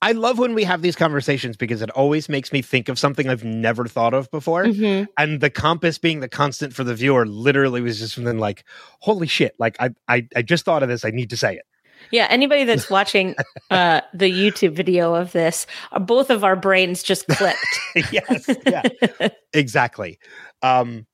I love when we have these conversations because it always makes me think of something I've never thought of before. Mhm. And the compass being the constant for the viewer literally was just something like, holy shit, like I, I, I just thought of this. I need to say it. Yeah, anybody that's watching uh, the YouTube video of this, uh, both of our brains just clicked. yes. Yeah. exactly. Um,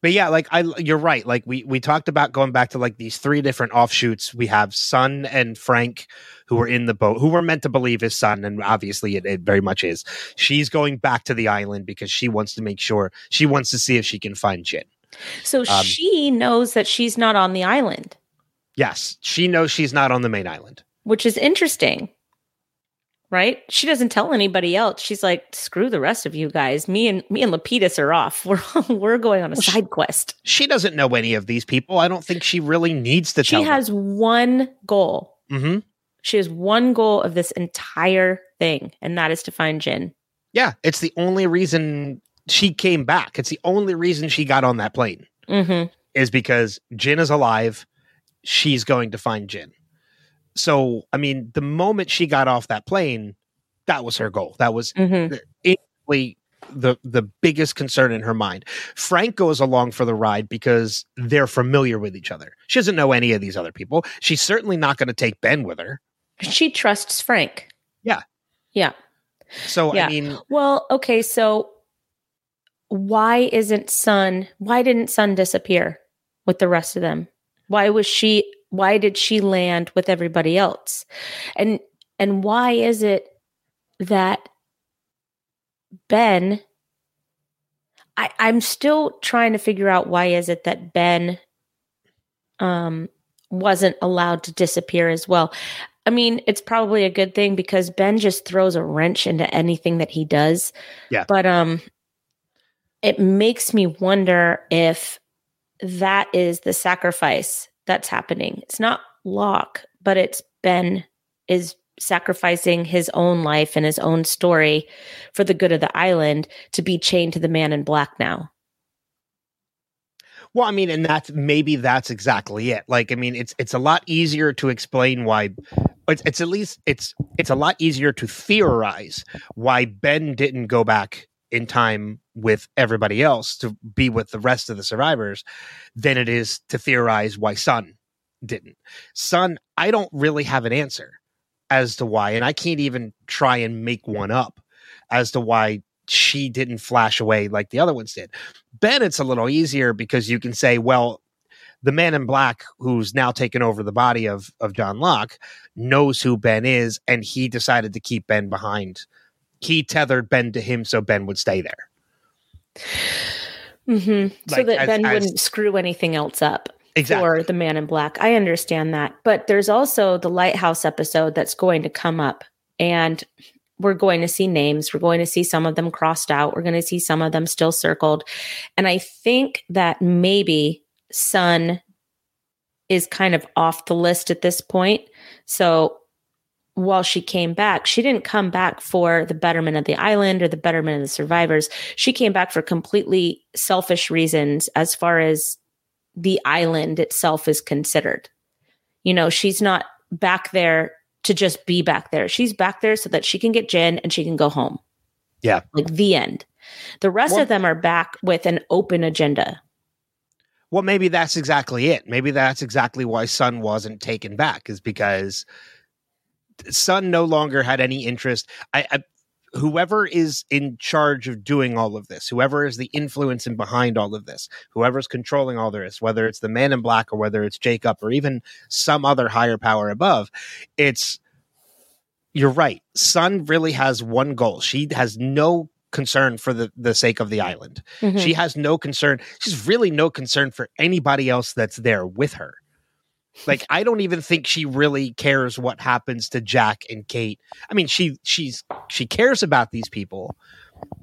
but yeah, like I, you're right. Like we we talked about going back to like these three different offshoots. We have Sun and Frank, who were in the boat, who were meant to believe his Sun, and obviously it, it very much is. She's going back to the island because she wants to make sure she wants to see if she can find Jin. So Um, she knows that she's not on the island, Yes, she knows she's not on the main island. which is interesting. Right? She doesn't tell anybody else. She's like, "Screw the rest of you guys. Me and me and Lapidus are off. We're we're going on a Well, she- side quest." She doesn't know any of these people. I don't think she really needs to She has one goal. hmm She has one goal of this entire thing, and that is to find Jin. Yeah, it's the only reason she came back. It's the only reason she got on that plane. Mm-hmm. is because Jin is alive. She's going to find Jin. So, I mean, the moment she got off that plane, that was her goal. That was Mhm. instantly the the biggest concern in her mind. Frank goes along for the ride because they're familiar with each other. She doesn't know any of these other people. She's certainly not going to take Ben with her. She trusts Frank. Yeah. Yeah. So Yeah. I mean, Well, okay, so why isn't Sun why didn't Sun disappear with the rest of them? Why was she why did she land with everybody else? And and why is it that Ben I, I'm still trying to figure out why is it that Ben um wasn't allowed to disappear as well. I mean, it's probably a good thing because Ben just throws a wrench into anything that he does. Yeah. But um it makes me wonder if that is the sacrifice that's happening. It's not Locke, but it's Ben is sacrificing his own life and his own story for the good of the island to be chained to the man in black now. well, I mean, and that's maybe that's exactly it. Like, I mean, it's it's a lot easier to explain why. It's, it's at least it's it's a lot easier to theorize why Ben didn't go back in time with everybody else to be with the rest of the survivors than it is to theorize why Sun didn't. Sun, I don't really have an answer as to why, and I can't even try and make one up as to why she didn't flash away like the other ones did. Ben, it's a little easier because you can say, well, the man in black who's now taken over the body of of John Locke knows who Ben is, and he decided to keep Ben behind. He tethered Ben to him so Ben would stay there. Mm-hmm. so that as- Ben as- wouldn't screw anything else up. Exactly. for the man in black. I understand that. But there's also the lighthouse episode that's going to come up and we're going to see names. We're going to see some of them crossed out. We're going to see some of them still circled. And I think that maybe Sun is kind of off the list at this point. So while she came back, she didn't come back for the betterment of the island or the betterment of the survivors. She came back for completely selfish reasons as far as the island itself is considered. You know, she's not back there to just be back there. She's back there so that she can get Jin and she can go home. Yeah. Like the end. The rest Well- of them are back with an open agenda. Well, maybe that's exactly it. Maybe that's exactly why Sun wasn't taken back, is because Sun no longer had any interest. I, I whoever is in charge of doing all of this, whoever is the influence and behind all of this, whoever's controlling all this, whether it's the man in black or whether it's Jacob or even some other higher power above, it's you're right. Sun really has one goal. She has no concern for the, the sake of the island. Mhm. She has no concern. She's really no concern for anybody else that's there with her. Like I don't even think she really cares what happens to Jack and Kate. I mean, she she's she cares about these people,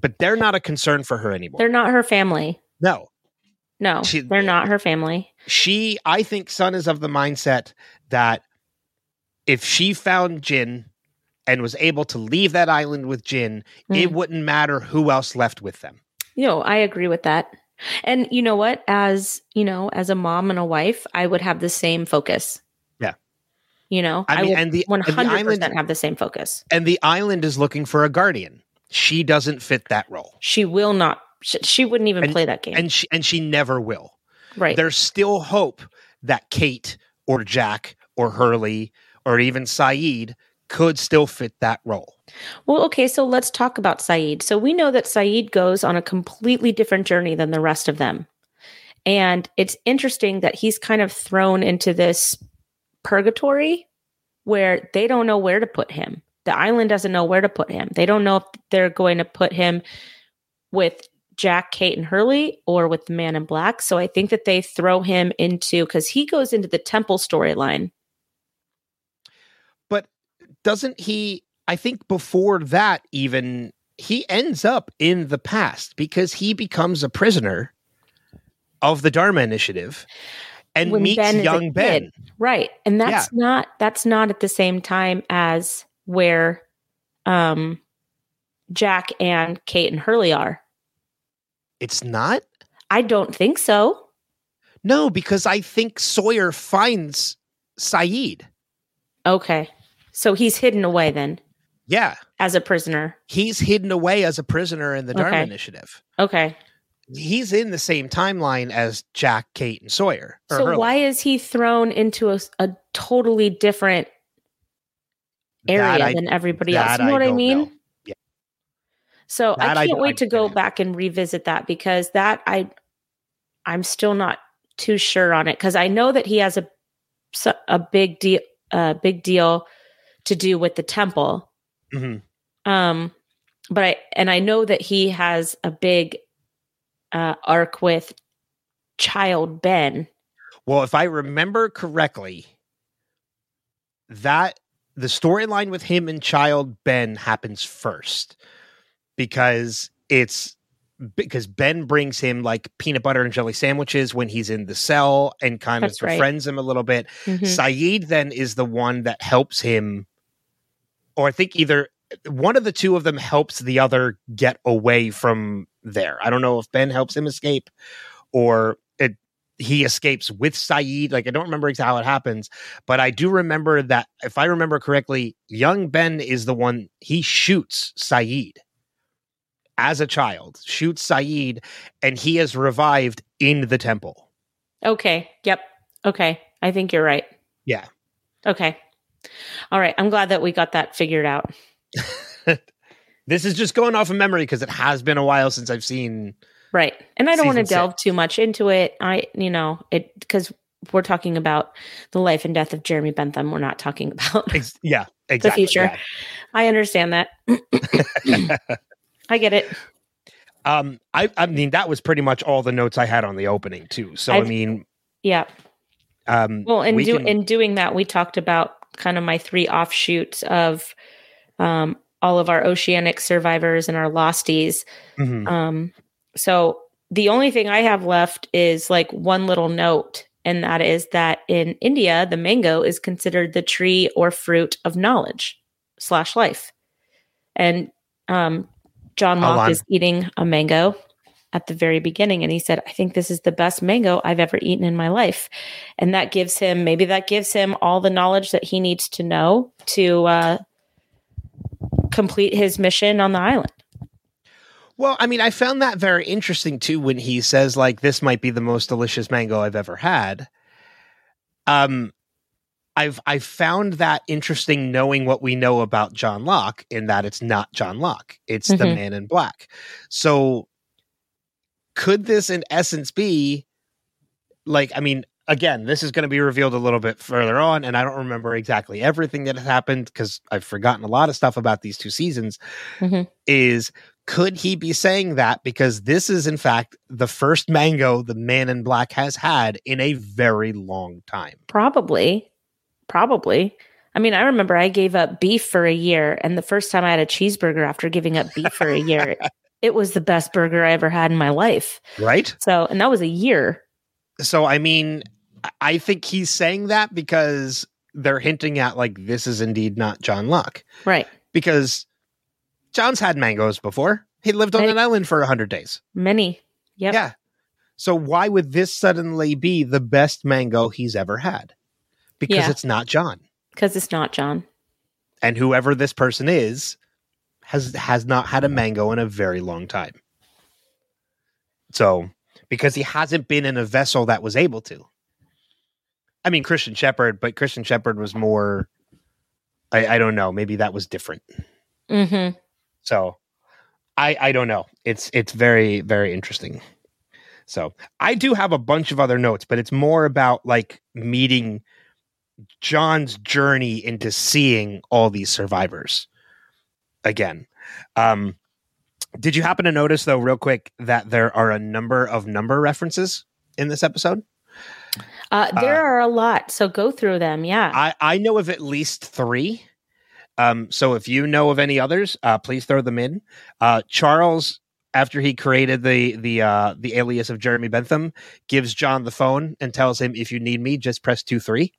but they're not a concern for her anymore. They're not her family. no. No, She- they're not her family. She I think Sun is of the mindset that if she found Jin and was able to leave that island with Jin, it Mm. wouldn't matter who else left with them. You know, I agree with that. And you know what? As you know, as a mom and a wife, I would have the same focus. Yeah. You know, I I, mean, would and the, one and the hundred island percent have the same focus. and the island is looking for a guardian. She doesn't fit that role. She will not. She, she wouldn't even And- play that game. and she and she never will. right. There's still hope that Kate or Jack or Hurley or even Sayid could still fit that role. Well, okay, so let's talk about Sayid. So we know that Sayid goes on a completely different journey than the rest of them. And it's interesting that he's kind of thrown into this purgatory where they don't know where to put him. The island doesn't know where to put him. They don't know if they're going to put him with Jack, Kate, and Hurley or with the man in black. So I think that they throw him into because he goes into the temple storyline. But doesn't he I think before that even he ends up in the past because he becomes a prisoner of the Dharma initiative and When meets Ben young Ben. Right. And that's not that's not at the same time as where um Jack and Kate and Hurley are. It's not? I don't think so. No, because I think Sawyer finds Sayid. Okay. So he's hidden away then. Yeah, as a prisoner. he's hidden away as a prisoner in the Dharma Okay. Initiative. Okay. He's in the same timeline as Jack, Kate, and Sawyer. So Hurley. why is he thrown into a, a totally different area I- than everybody else? You know I what I mean? know. Yeah. So That I can't I wait to go back and revisit that because that I I'm still not too sure on it because I know that he has a a big deal a big deal to do with the temple. Mhm. Um, but I and I know that he has a big uh, arc with child Ben. Well, if I remember correctly, that the storyline with him and child Ben happens first because it's because Ben brings him like peanut butter and jelly sandwiches when he's in the cell and kind That's of right. befriends him a little bit. Mhm. Sayid then is the one that helps him, or I think either one of the two of them helps the other get away from there. I don't know if Ben helps him escape or it he escapes with Sayid. Like I don't remember exactly how it happens, but I do remember that if I remember correctly, young Ben is the one he shoots Sayid as a child, shoots Sayid, and he is revived in the temple. Okay. Yep. Okay. I think you're right. Yeah. Okay. All right. I'm glad that we got that figured out. this is just going off of memory because it has been a while since I've seen. Right. And I don't want to delve too much into it. I, you know, it because we're talking about the life and death of Jeremy Bentham. We're not talking about Ex- yeah, exactly. future. I understand that. I get it. um, I, I mean, that was pretty much all the notes I had on the opening too. So I I've- mean, Yeah. um, Well, in we do, can- in doing that, we talked about kind of my three offshoots of um, all of our oceanic survivors and our losties. mhm. Um, so the only thing I have left is like one little note, and that is that in India, the mango is considered the tree or fruit of knowledge slash life. And um, John Locke is eating a mango at the very beginning, and he said, "I think this is the best mango I've ever eaten in my life," and that gives him maybe that gives him all the knowledge that he needs to know to uh, complete his mission on the island. Well, I mean, I found that very interesting too when he says like this might be the most delicious mango I've ever had. Um I've I found that interesting knowing what we know about John Locke in that it's not John Locke. It's the Mhm. man in black. So could this in essence be like I mean again, this is going to be revealed a little bit further on and I don't remember exactly everything that has happened cuz I've forgotten a lot of stuff about these two seasons Mhm. is could he be saying that because this is in fact the first mango the man in black has had in a very long time Probably. Probably. I mean, I remember I gave up beef for a year, and the first time I had a cheeseburger after giving up beef for a year, it was the best burger I ever had in my life. right So, and that was a year. so i mean I- think he's saying that because they're hinting at like this is indeed not john locke Right. because john's had mangoes before he lived on Right. an island for 100 days Many. Yep. yeah so why would this suddenly be the best mango he's ever had because Yeah. it's not john Because it's not John. and whoever this person is has has not had a mango in a very long time. So because he hasn't been in a vessel that was able to. I mean christian shepherd but christian shepherd was more i i don't know maybe that was different. Mm-hmm. so i i don't know. It's it's very very interesting. So i do have a bunch of other notes but it's more about like meeting john's journey into seeing all these survivors again um did you happen to notice though real quick that there are a number of number references in this episode Uh, there Uh, are a lot. So go through them. Yeah. i i know of at least three um so if you know of any others uh please throw them in uh charles after he created the the uh the alias of jeremy bentham gives john the phone and tells him if you need me just press 2 3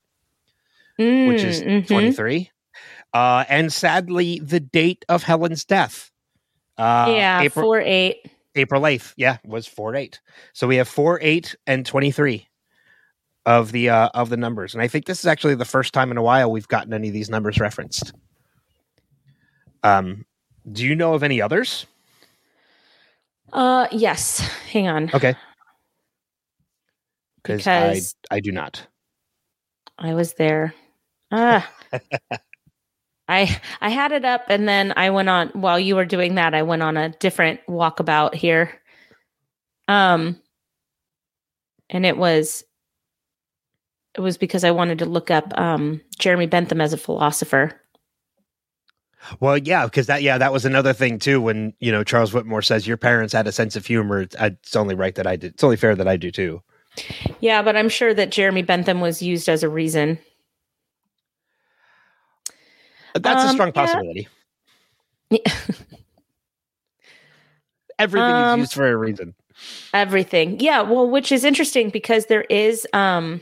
which is Mm, mhm. 23 uh and sadly the date of helen's death uh yeah. april Four, eight. april 8th yeah was 4 8 so we have 4 8 and 23 of the uh of the numbers and i think this is actually the first time in a while we've gotten any of these numbers referenced Um, do you know of any others? Uh, yes. Hang on. Okay. Because I, Because- I do not. I was there. Ah. I I had it up and then I went on while you were doing that, I went on a different walkabout here. Um and it was it was because I wanted to look up um Jeremy Bentham as a philosopher. Well, yeah, because that yeah, that was another thing too. When you know Charles Widmore says your parents had a sense of humor, it's, it's only right that I did. It's only fair that I do too. Yeah, but I'm sure that Jeremy Bentham was used as a reason. That's a Um, strong yeah. possibility. Everything Um, is used for a reason. Everything. Yeah, well, which is interesting because there is um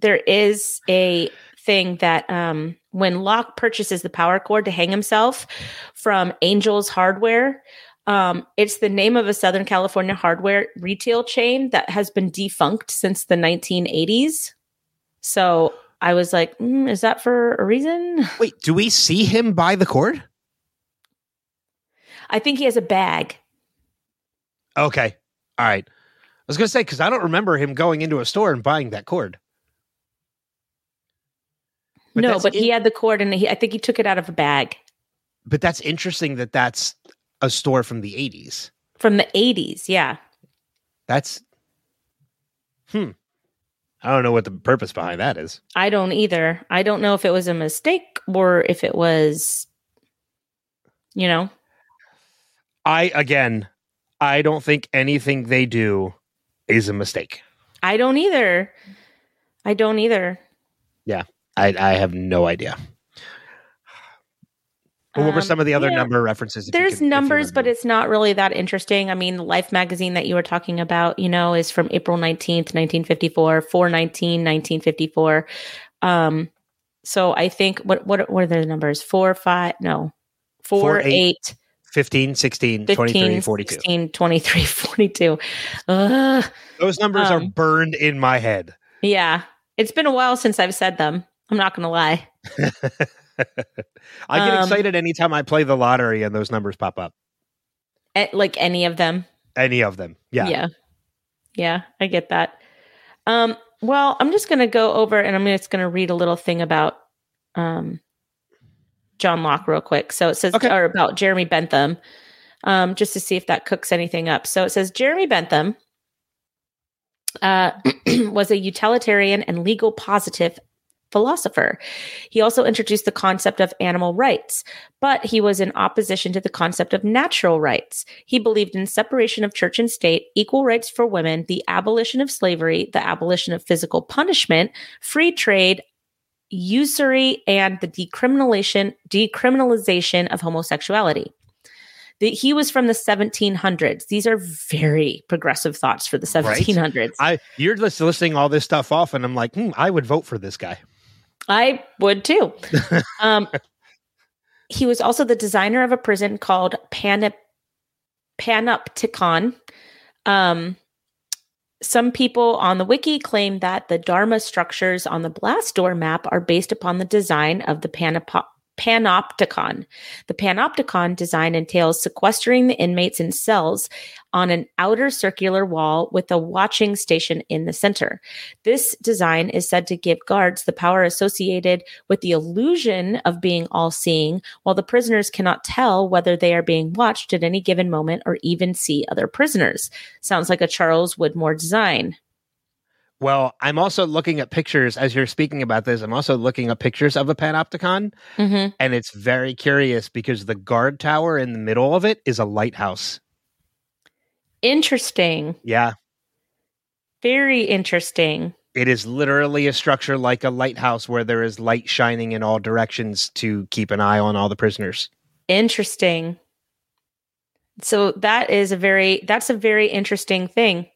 there is a thing that um when Locke purchases the power cord to hang himself from Angel's Hardware, um it's the name of a Southern California hardware retail chain that has been defunct since the 1980s. So I was like, mm, is that for a reason? Wait, do we see him buy the cord? I think he has a bag. Okay, all right. I was gonna say because I don't remember him going into a store and buying that cord. But no, but he had the cord and he, I think he took it out of a bag But that's interesting that that's a store from the '80s. from the 80s. Yeah. That's hmm. I don't know what the purpose behind that is. I don't either. I don't know if it was a mistake or if it was, you know, I again, I don't think anything they do is a mistake. I don't either. I don't either. Yeah. I I have no idea. But what were Um, some of the other yeah. number references? There's can- numbers, but it's not really that interesting. I mean, Life magazine that you were talking about, you know, is from April 19th, 1954, 419, 1954. Um, so I think what what what are the numbers? Four, five, no, four, Four, eight, eight, 15, 16, 15, 23, 42. 16, 23, 42. Ugh. Those numbers are Um, burned in my head. Yeah. It's been a while since I've said them. I'm not going to lie. I get Um, excited anytime I play the lottery and those numbers pop up. Eh, like any of them. Any of them. Yeah. Yeah. Yeah, I get that. Um, well, I'm just going to go over and I'm just going to read a little thing about um, John Locke real quick. So it says, Okay. or about Jeremy Bentham, um, just to see if that cooks anything up. So it says Jeremy Bentham uh, was a utilitarian and legal positive philosopher. He also introduced the concept of animal rights, but he was in opposition to the concept of natural rights. He believed in separation of church and state, equal rights for women, the abolition of slavery, the abolition of physical punishment, free trade, usury, and the decriminalization decriminalization of homosexuality. The, he was from the 1700s. These are very progressive thoughts for the Right. 1700s. I you're just listing all this stuff off, and I'm like, hmm, I would vote for this guy. I would too. um, he was also the designer of a prison called Panop- Panopticon. Um, some people on the wiki claim that the Dharma structures on the blast door map are based upon the design of the Panop- Panopticon. The Panopticon design entails sequestering the inmates in cells on an outer circular wall with a watching station in the center. This design is said to give guards the power associated with the illusion of being all seeing, while the prisoners cannot tell whether they are being watched at any given moment or even see other prisoners. Sounds like a Charles Widmore design. Well, I'm also looking at pictures as you're speaking about this. I'm also looking at pictures of a panopticon, Mm-hmm. and it's very curious because the guard tower in the middle of it is a lighthouse. Interesting. Yeah, Very interesting. it is literally a structure like a lighthouse where there is light shining in all directions to keep an eye on all the prisoners. Interesting. So that is a very that's a very interesting thing.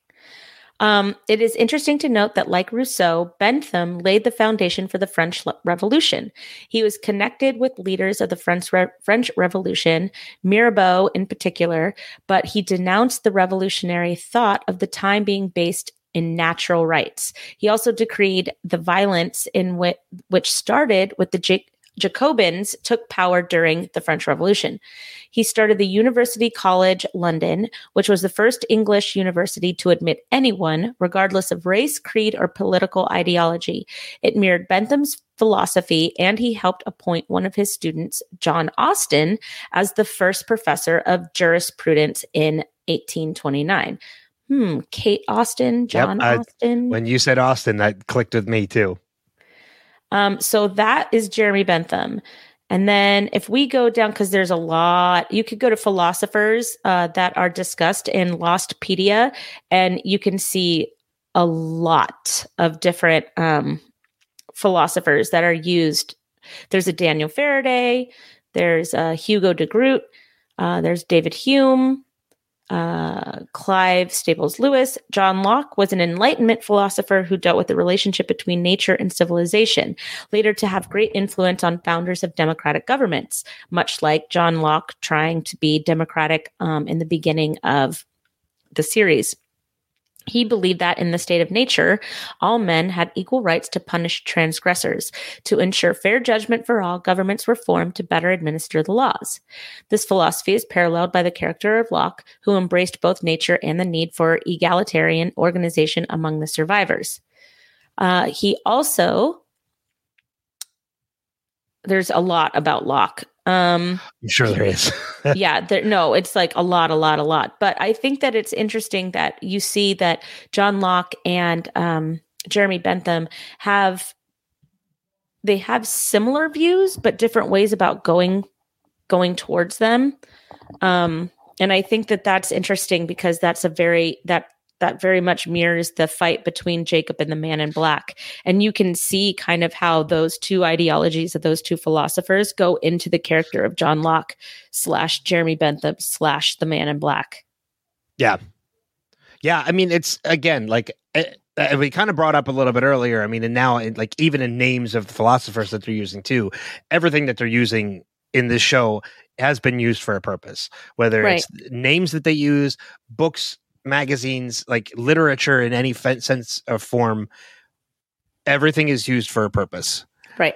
Um, it is interesting to note that, like Rousseau, Bentham laid the foundation for the French Revolution. He was connected with leaders of the French Re- French Revolution, Mirabeau in particular, but he denounced the revolutionary thought of the time being based in natural rights. He also decreed the violence in which which started with the J- Jacobins took power during the French Revolution. He started the University College London, which was the first English university to admit anyone, regardless of race, creed, or political ideology. It mirrored Bentham's philosophy, and he helped appoint one of his students, John Austin, as the first professor of jurisprudence in 1829. Hmm, Kate Austin, John Yep, I- Austin. When you said Austin, that clicked with me too. Um, so that is Jeremy Bentham. And then if we go down, because there's a lot, you could go to philosophers uh, that are discussed in Lostpedia, and you can see a lot of different um, philosophers that are used. There's a Daniel Faraday, there's uh, Hugo de Groot, uh, there's David Hume, uh, Clive Staples Lewis. John Locke was an Enlightenment philosopher who dealt with the relationship between nature and civilization, later to have great influence on founders of democratic governments, much like John Locke trying to be democratic um, in the beginning of the series. He believed that in the state of nature, all men had equal rights to punish transgressors. To ensure fair judgment for all, governments were formed to better administer the laws. This philosophy is paralleled by the character of Locke, who embraced both nature and the need for egalitarian organization among the survivors. Uh, he also, there's a lot about Locke. Um, I'm sure there is. yeah, there, no, it's like a lot, a lot, a lot. But I think that it's interesting that you see that John Locke and um, Jeremy Bentham have they have similar views, but different ways about going going towards them. Um, and I think that that's interesting because that's a very that that very much mirrors the fight between Jacob and the man in black. And you can see kind of how those two ideologies of those two philosophers go into the character of John Locke slash Jeremy Bentham slash the man in black. Yeah. Yeah. I mean, it's again, like, eh, uh, we kind of brought up a little bit earlier. I mean, and now, in, like, even in names of the philosophers that they're using too, everything that they're using in this show has been used for a purpose, whether it's names that they use, books, magazines, like literature in any fe- sense of form, everything is used for a purpose. Right.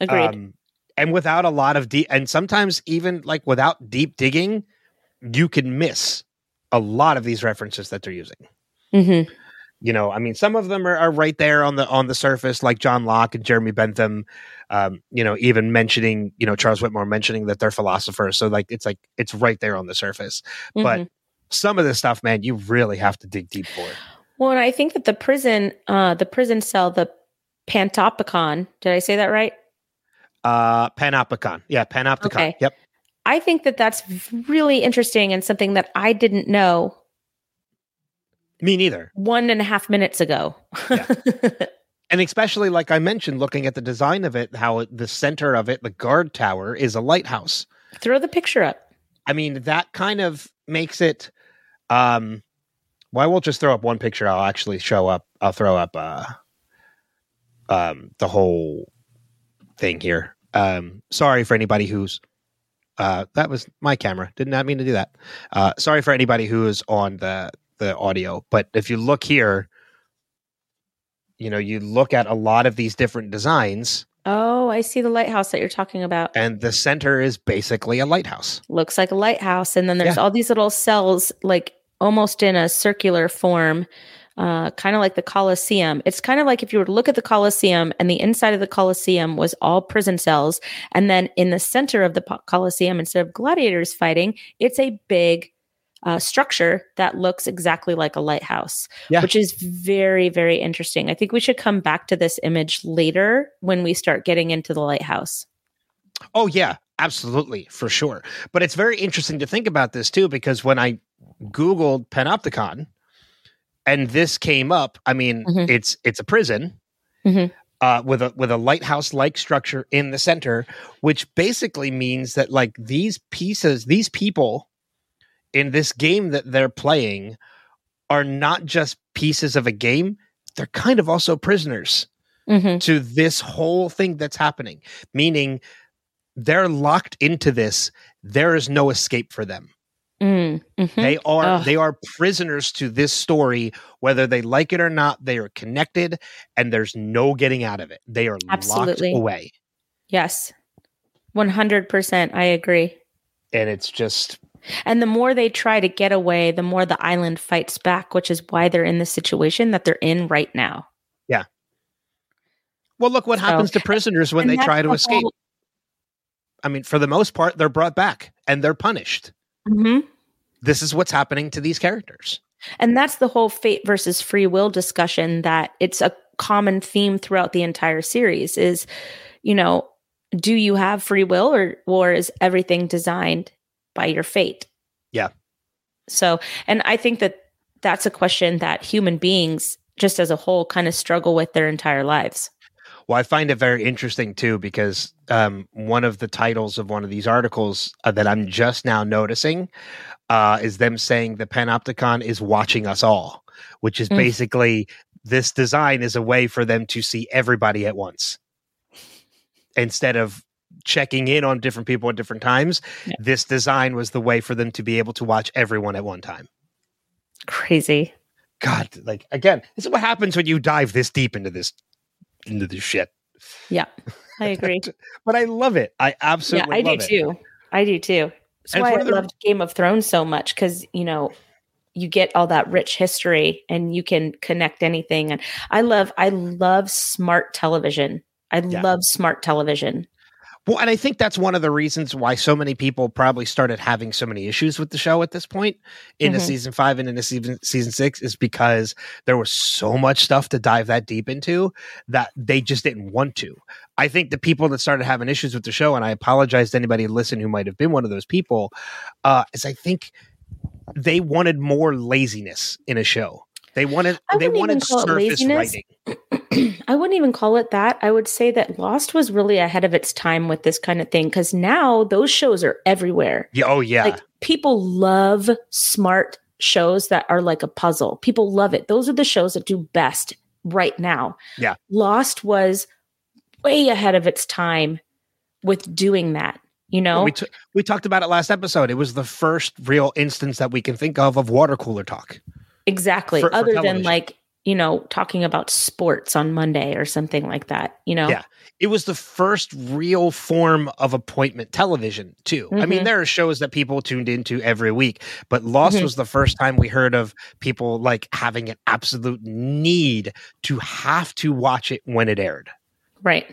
Agreed. Um, and without a lot of deep, and sometimes even like without deep digging, you can miss a lot of these references that they're using. mm-hmm. You know, I mean, some of them are, are right there on the on the surface, like John Locke and Jeremy Bentham. Um, you know, even mentioning, you know, Charles Widmore mentioning that they're philosophers. So like, it's like it's right there on the surface. But Mhm. Some of this stuff, man, you really have to dig deep for. It. Well, and I think that the prison, uh, the prison cell, the Pantopicon, did I say that right? Uh, Panopticon, yeah, Panopticon. Okay. Yep. I think that that's really interesting and something that I didn't know Me neither. one and a half minutes ago. and especially like I mentioned, looking at the design of it, how it, the center of it, the guard tower, is a lighthouse. Throw the picture up. I mean, that kind of makes it. Um, well, I will just throw up one picture. I'll actually show up. I'll throw up uh, um, the whole thing here. Um, sorry for anybody who's. Uh, that was my camera. Did not mean to do that. Uh, sorry for anybody who is on the the audio. But if you look here, you know, you look at a lot of these different designs, Oh, I see the lighthouse that you're talking about. and the center is basically a lighthouse. Looks like a lighthouse. And then there's Yeah. all these little cells, like almost in a circular form, uh, kind of like the Colosseum. It's kind of like if you were to look at the Colosseum and the inside of the Colosseum was all prison cells. And then in the center of the Colosseum, instead of gladiators fighting, it's a big uh, structure that looks exactly like a lighthouse, Yeah. which is very, very interesting. I think we should come back to this image later when we start getting into the lighthouse. Oh yeah, absolutely, for sure. But it's very interesting to think about this too, because when I Googled Panopticon and this came up, I mean, Mhm. it's it's a prison Mhm. uh, with a with a lighthouse like structure in the center, which basically means that like these pieces, these people in this game that they're playing are not just pieces of a game, they're kind of also prisoners hmm to this whole thing that's happening, meaning they're locked into this. There is no escape for them. Mm, mhm. They are Ugh. they are prisoners to this story, whether they like it or not. They are connected, and there's no getting out of it. They are Absolutely. locked away. Yes. 100%. I agree. And it's just And the more they try to get away, the more the island fights back, which is why they're in the situation that they're in right now. Yeah. Well, look what So- happens to prisoners when they try to the escape. whole- I mean, for the most part, they're brought back and they're punished. Mhm. This is what's happening to these characters. And that's the whole fate versus free will discussion that it's a common theme throughout the entire series is, you know, do you have free will or or is everything designed by your fate? Yeah. So, and I think that that's a question that human beings just as a whole kind of struggle with their entire lives. Well, I find it very interesting too because um, one of the titles of one of these articles uh, that I'm just now noticing uh, is them saying the Panopticon is watching us all, which is Mm. basically this design is a way for them to see everybody at once instead of checking in on different people at different times. Yeah. This design was the way for them to be able to watch everyone at one time. Crazy. God, like again, this is what happens when you dive this deep into this into this shit. Yeah. I agree. But I love it. I yeah, absolutely I do it. too. I do too. That's And why I the- loved Game of Thrones so much because you know you get all that rich history and you can connect anything. And I love, I love smart television. I Yeah. love smart television. Well, and I think that's one of the reasons why so many people probably started having so many issues with the show at this point into Mhm. season five and into season season six is because there was so much stuff to dive that deep into that they just didn't want to. I think the people that started having issues with the show, and I apologize to anybody listened who might have been one of those people, uh, is I think they wanted more laziness in a show. They wanted they wanted call it surface laziness. writing. I wouldn't even call it that. I would say that Lost was really ahead of its time with this kind of thing because now those shows are everywhere. Yeah, oh yeah. Like people love smart shows that are like a puzzle. People love it. Those are the shows that do best right now. Yeah. Lost was way ahead of its time with doing that. You know, We, t- we talked about it last episode. It was the first real instance that we can think of of water cooler talk. Exactly. for- for Other than like, you know, talking about sports on Monday or something like that, you know? Yeah. It was the first real form of appointment television, too. I mean, Mhm. there are shows that people tuned into every week, but Lost Mhm. was the first time we heard of people like having an absolute need to have to watch it when it aired. Right.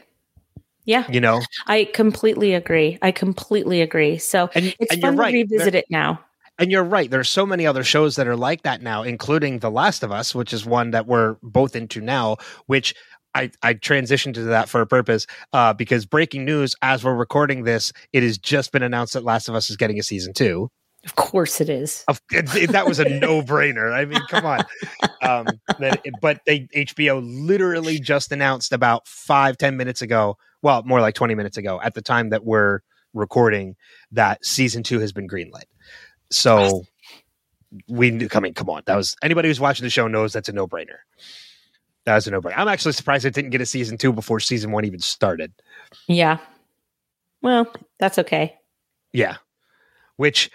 Yeah. You know, I completely agree. I completely agree. So and, it's and fun right. to revisit There- it now. And you're right. There's so many other shows that are like that now, including The Last of Us, which is one that we're both into now, which I, I transitioned to that for a purpose uh, because breaking news as we're recording this, it has just been announced that Last of Us is getting a season two. Of course it is. Of, it- it- that was a no brainer. I mean, come on. Um, but they HBO literally just announced about five ten minutes ago. Well, more like 20 minutes ago at the time that we're recording that season two has been greenlit. So we knew, I mean, come on. That was anybody who's watching the show knows that's a no brainer. That was a no brainer. I'm actually surprised it didn't get a season two before season one even started. Yeah. Well, that's okay. Yeah. Which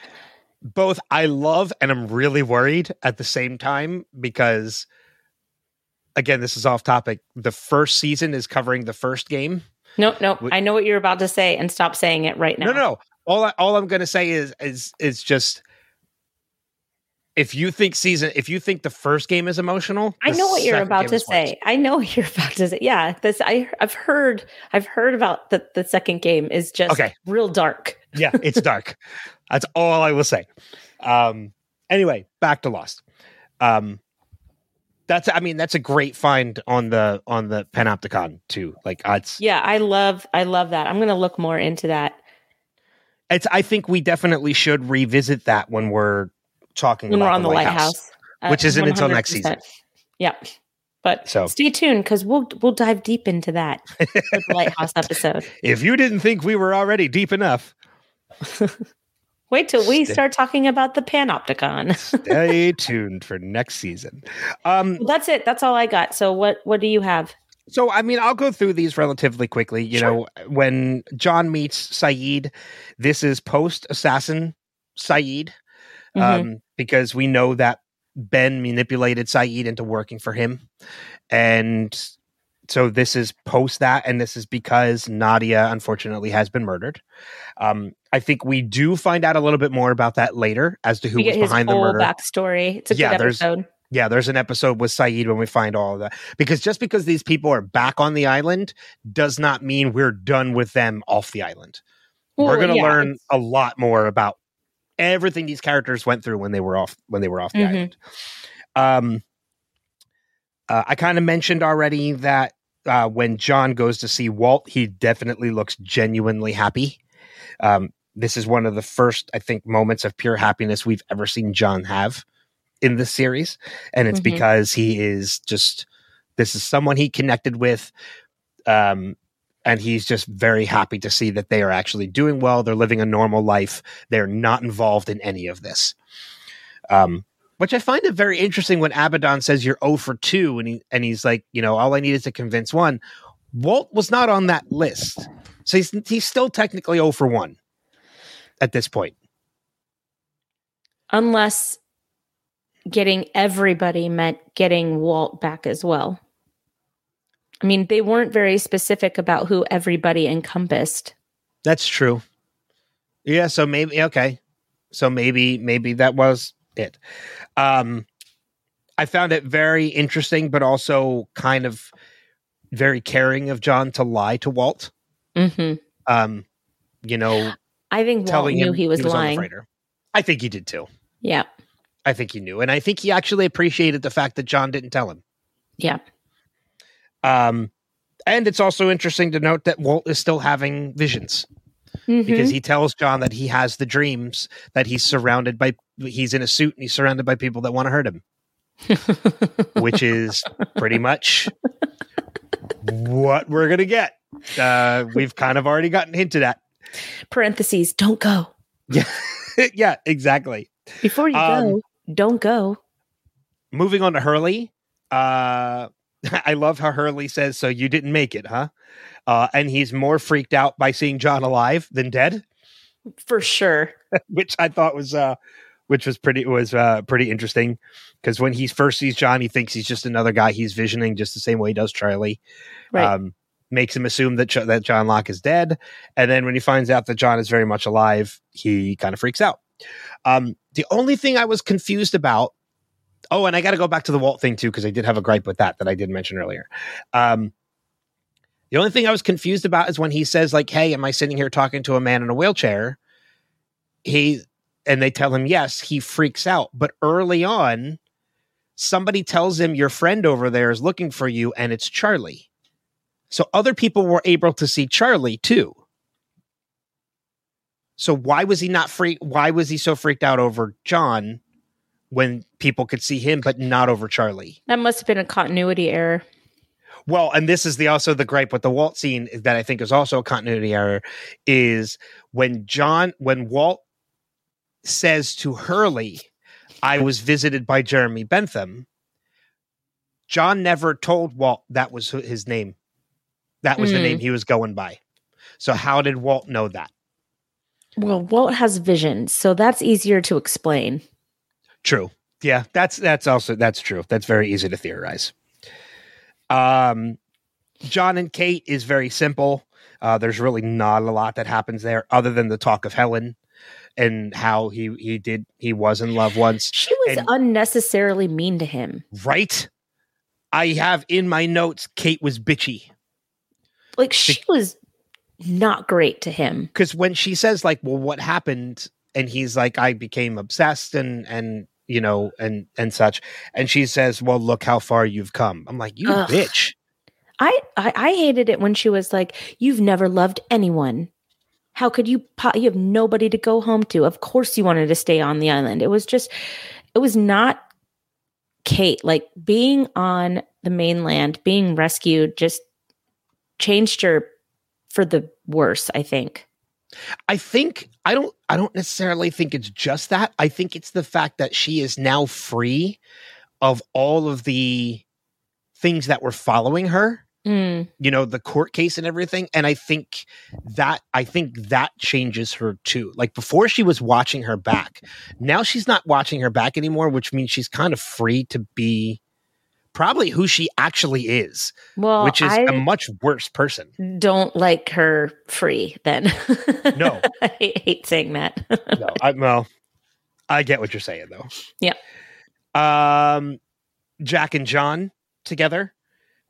both I love and I'm really worried at the same time because again, this is off topic. The first season is covering the first game. No, no. I know what you're about to say and stop saying it right now. No, no, no. All I, all I'm going to say is is is just if you think season if you think the first game is emotional, I know what you're about to say. I know what you're about to say. Yeah, this I I've heard I've heard about the the second game is just Okay. real dark. yeah, it's dark. That's all I will say. Um, anyway, back to Lost. Um, that's I mean that's a great find on the on the Panopticon too. Like uh, it's Yeah, I love I love that. I'm going to look more into that it's I think we definitely should revisit that when we're talking when about we're on the, lighthouse, Uh, which isn't until next season. Yeah. But So- stay tuned because we'll we'll dive deep into that lighthouse episode. If you didn't think we were already deep enough, Wait till we Stay- start talking about the panopticon. stay tuned for next season. Um, well, that's it. That's all I got. So what what do you have? So, I mean, I'll go through these relatively quickly. You Sure. know, when John meets Sayid, this is post assassin Sayid, Mhm. um, because we know that Ben manipulated Sayid into working for him. And so this is post that, and this is because Nadia unfortunately has been murdered. Um, I think we do find out a little bit more about that later as to who we was behind the murder. backstory. It's a Yeah, good episode. Yeah, there's an episode with Sayid when we find all of that. Because just because these people are back on the island does not mean we're done with them off the island. we're going to yeah, learn it's- a lot more about everything these characters went through when they were off when they were off the Mhm. island. Um, uh, I kind of mentioned already that uh, when John goes to see Walt, he definitely looks genuinely happy. Um, this is one of the first, I think, moments of pure happiness we've ever seen John have in this series, and it's Mhm. because he is just this is someone he connected with. Um, and he's just very happy to see that they are actually doing well. They're living a normal life. They're not involved in any of this. Um, which I find it very interesting when Abaddon says you're 0 for 2 and he and he's like, you know, all I need is to convince one. Walt was not on that list. So he's he's still technically 0 for 1 at this point. unless getting everybody meant getting Walt back as well. I mean, they weren't very specific about who everybody encompassed. That's true. Yeah, so maybe okay. So maybe maybe that was it. Um I found it very interesting but also kind of very caring of John to lie to Walt. hmm Um you know, I think Walt telling knew he was, on the lying. I think he did too. Yeah, I think he knew. And I think he actually appreciated the fact that John didn't tell him. yeah. Um and it's also interesting to note that Walt is still having visions. Mhm. because he tells John that he has the dreams that he's surrounded by he's in a suit and he's surrounded by people that want to hurt him, which is pretty much what we're gonna get. Uh, we've kind of already gotten hinted at. parentheses. Don't go Yeah, yeah, exactly. before you Um, go. Don't go. Moving on to Hurley. Uh, I love how Hurley says, "So you didn't make it, huh?" Uh, and he's more freaked out by seeing John alive than dead. For sure. which I thought was uh which was pretty was uh pretty interesting because when he first sees John, he thinks he's just another guy he's visioning just the same way he does Charlie. Right. Um, makes him assume that Ch- that John Locke is dead, and then when he finds out that John is very much alive, he kind of freaks out. Um, the only thing I was confused about. Oh, and I got to go back to the Walt thing too because I did have a gripe with that that I did mention earlier. Um, the only thing I was confused about is when he says like, "Hey, am I sitting here talking to a man in a wheelchair?" He and they tell him yes, he freaks out. But early on, somebody tells him your friend over there is looking for you, and it's Charlie. So other people were able to see Charlie too. So why was he not free? Why was he so freaked out over John when people could see him, but not over Charlie? That must have been a continuity error. Well, and this is the also the gripe with the Walt scene that I think is also a continuity error is when John when Walt says to Hurley, I was visited by Jeremy Bentham. John never told Walt that was his name. That was the Hmm. name he was going by. So how did Walt know that? Well, Walt has visions, so that's easier to explain. True. Yeah, that's that's also that's true. That's very easy to theorize. Um, John and Kate is very simple. Uh, there's really not a lot that happens there, other than the talk of Helen and how he he did he was in love once. She was And- unnecessarily mean to him. Right? I have in my notes Kate was bitchy Like she was not great to him. because when she says like, "Well, what happened?" and he's like, "I became obsessed and and you know and and such," and she says, "Well, look how far you've come." I'm like, "You Ugh. bitch." I, I I hated it when she was like, "You've never loved anyone. How could you? Po- you have nobody to go home to. Of course, you wanted to stay on the island. It was just, it was not Kate. Like being on the mainland, being rescued, just changed her for the worse. I think. I think I don't I don't necessarily think it's just that. I think it's the fact that she is now free of all of the things that were following her, Mm, you know, the court case and everything, and I think that I think that changes her too. Like before she was watching her back. Now she's not watching her back anymore, which means she's kind of free to be probably who she actually is, Well, which is I a much worse person. don't like her free then. No. I hate saying that. No, I, well, I get what you're saying though. Yeah. Um, Jack and John together,